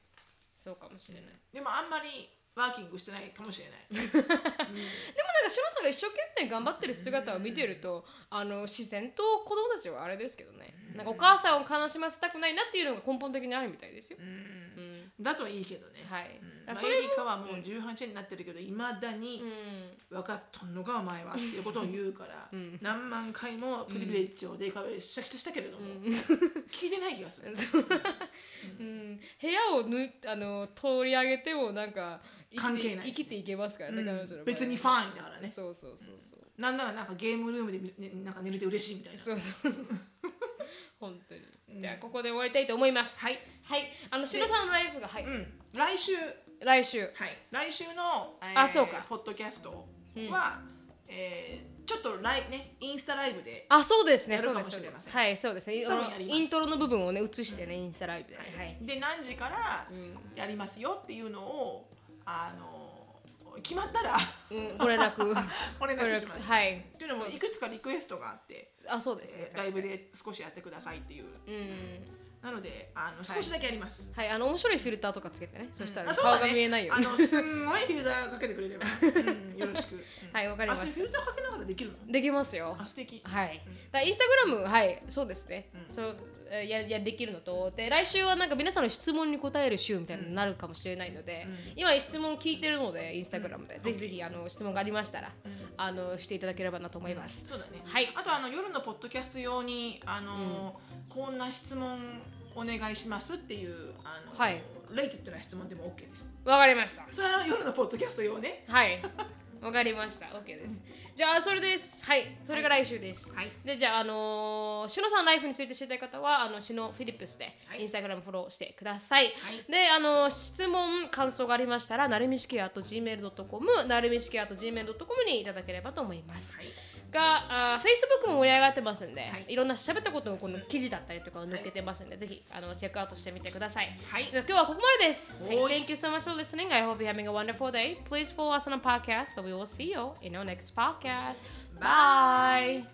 そうかもしれない、でもあんまりワーキングしてないかもしれない。でもなんかしのさんが一生懸命頑張ってる姿を見てるとあの自然と子供たちはあれですけどね。なんかお母さんを悲しませたくないなっていうのが根本的にあるみたいですよ、うん。うん。だといいけどね、はい。うん。だからそれエリカはもう18になってるけどいまだにうん。分かっとんのかお前はっていうことを言うから、ん。何万回もプリビレッジをデイカウェイしたしたけれども、聞いてない気がする、うん、部屋をぬあの通り上げてもなんか関係ない。しね生きていけますからね、別にファインだからね。そうそうそうそう、なんならなんかゲームルームで、ね、なんか寝れて嬉しいみたいな。そうそうそう 本当に、じゃあここで終わりたいと思います。はい、はい。あのしのさんのライフがはい、うん、来週。来週。はい、来週の、えあそうか。ポッドキャストは、えーちょっとライ、ね、インスタライブであそうですね。そうですしれません。はいそうですね。イントロの部分をね映してねインスタライブで。ねはい、で何時からやりますよっていうのをあの決まったらうん、ご連絡。ご連絡いします。はい。っていうのもいくつかリクエストがあって、あそうですね。えーライブで少しやってくださいっていう。うんなのであの少しだけやります。はいあの面白いフィルターとかつけてね、そしたら顔が見えないようにあのすんごいフィルターかけてくれれば、うんよろしく。う んはいわかりましたフィルターかけながらできるの？できますよあ素敵。はい。だインスタグラム、はい、そうですね。そうえーややできるのと、で来週はなんか皆さんの質問に答える週みたいになるかもしれないので、今質問聞いてるので、インスタグラムで、ぜひぜひあの質問がありましたら、あのしていただければなと思います。そうだね。はいあとあの夜のポッドキャスト用にあの、こんな質問お願いしますっていうあの、はいレイティッドな質問でも OK です。わかりました。それは夜のポッドキャスト用ね。はい。わかりました。OK です。じゃあ、それです。はい。それが来週です。はいで、じゃあ、あのー、しのさんライフについて知りたい方は、あの、しのフィリップスで、はいインスタグラムフォローしてください。はいで、あのー、質問、感想がありましたら、なるみしきあと gmail.com、なるみしきあと gmail.com にいただければと思います。はいがあ Facebook も盛り上がってますんで、はい、いろんな喋ったことのこの記事だったりとかを載けてますんで、はい、ぜひあのチェックアウトしてみてください。はい、今日はここまでです。はい、Thank you so much for listening. I hope you're having a wonderful day. Please follow us on the podcast, but we will see you in our next podcast. Bye!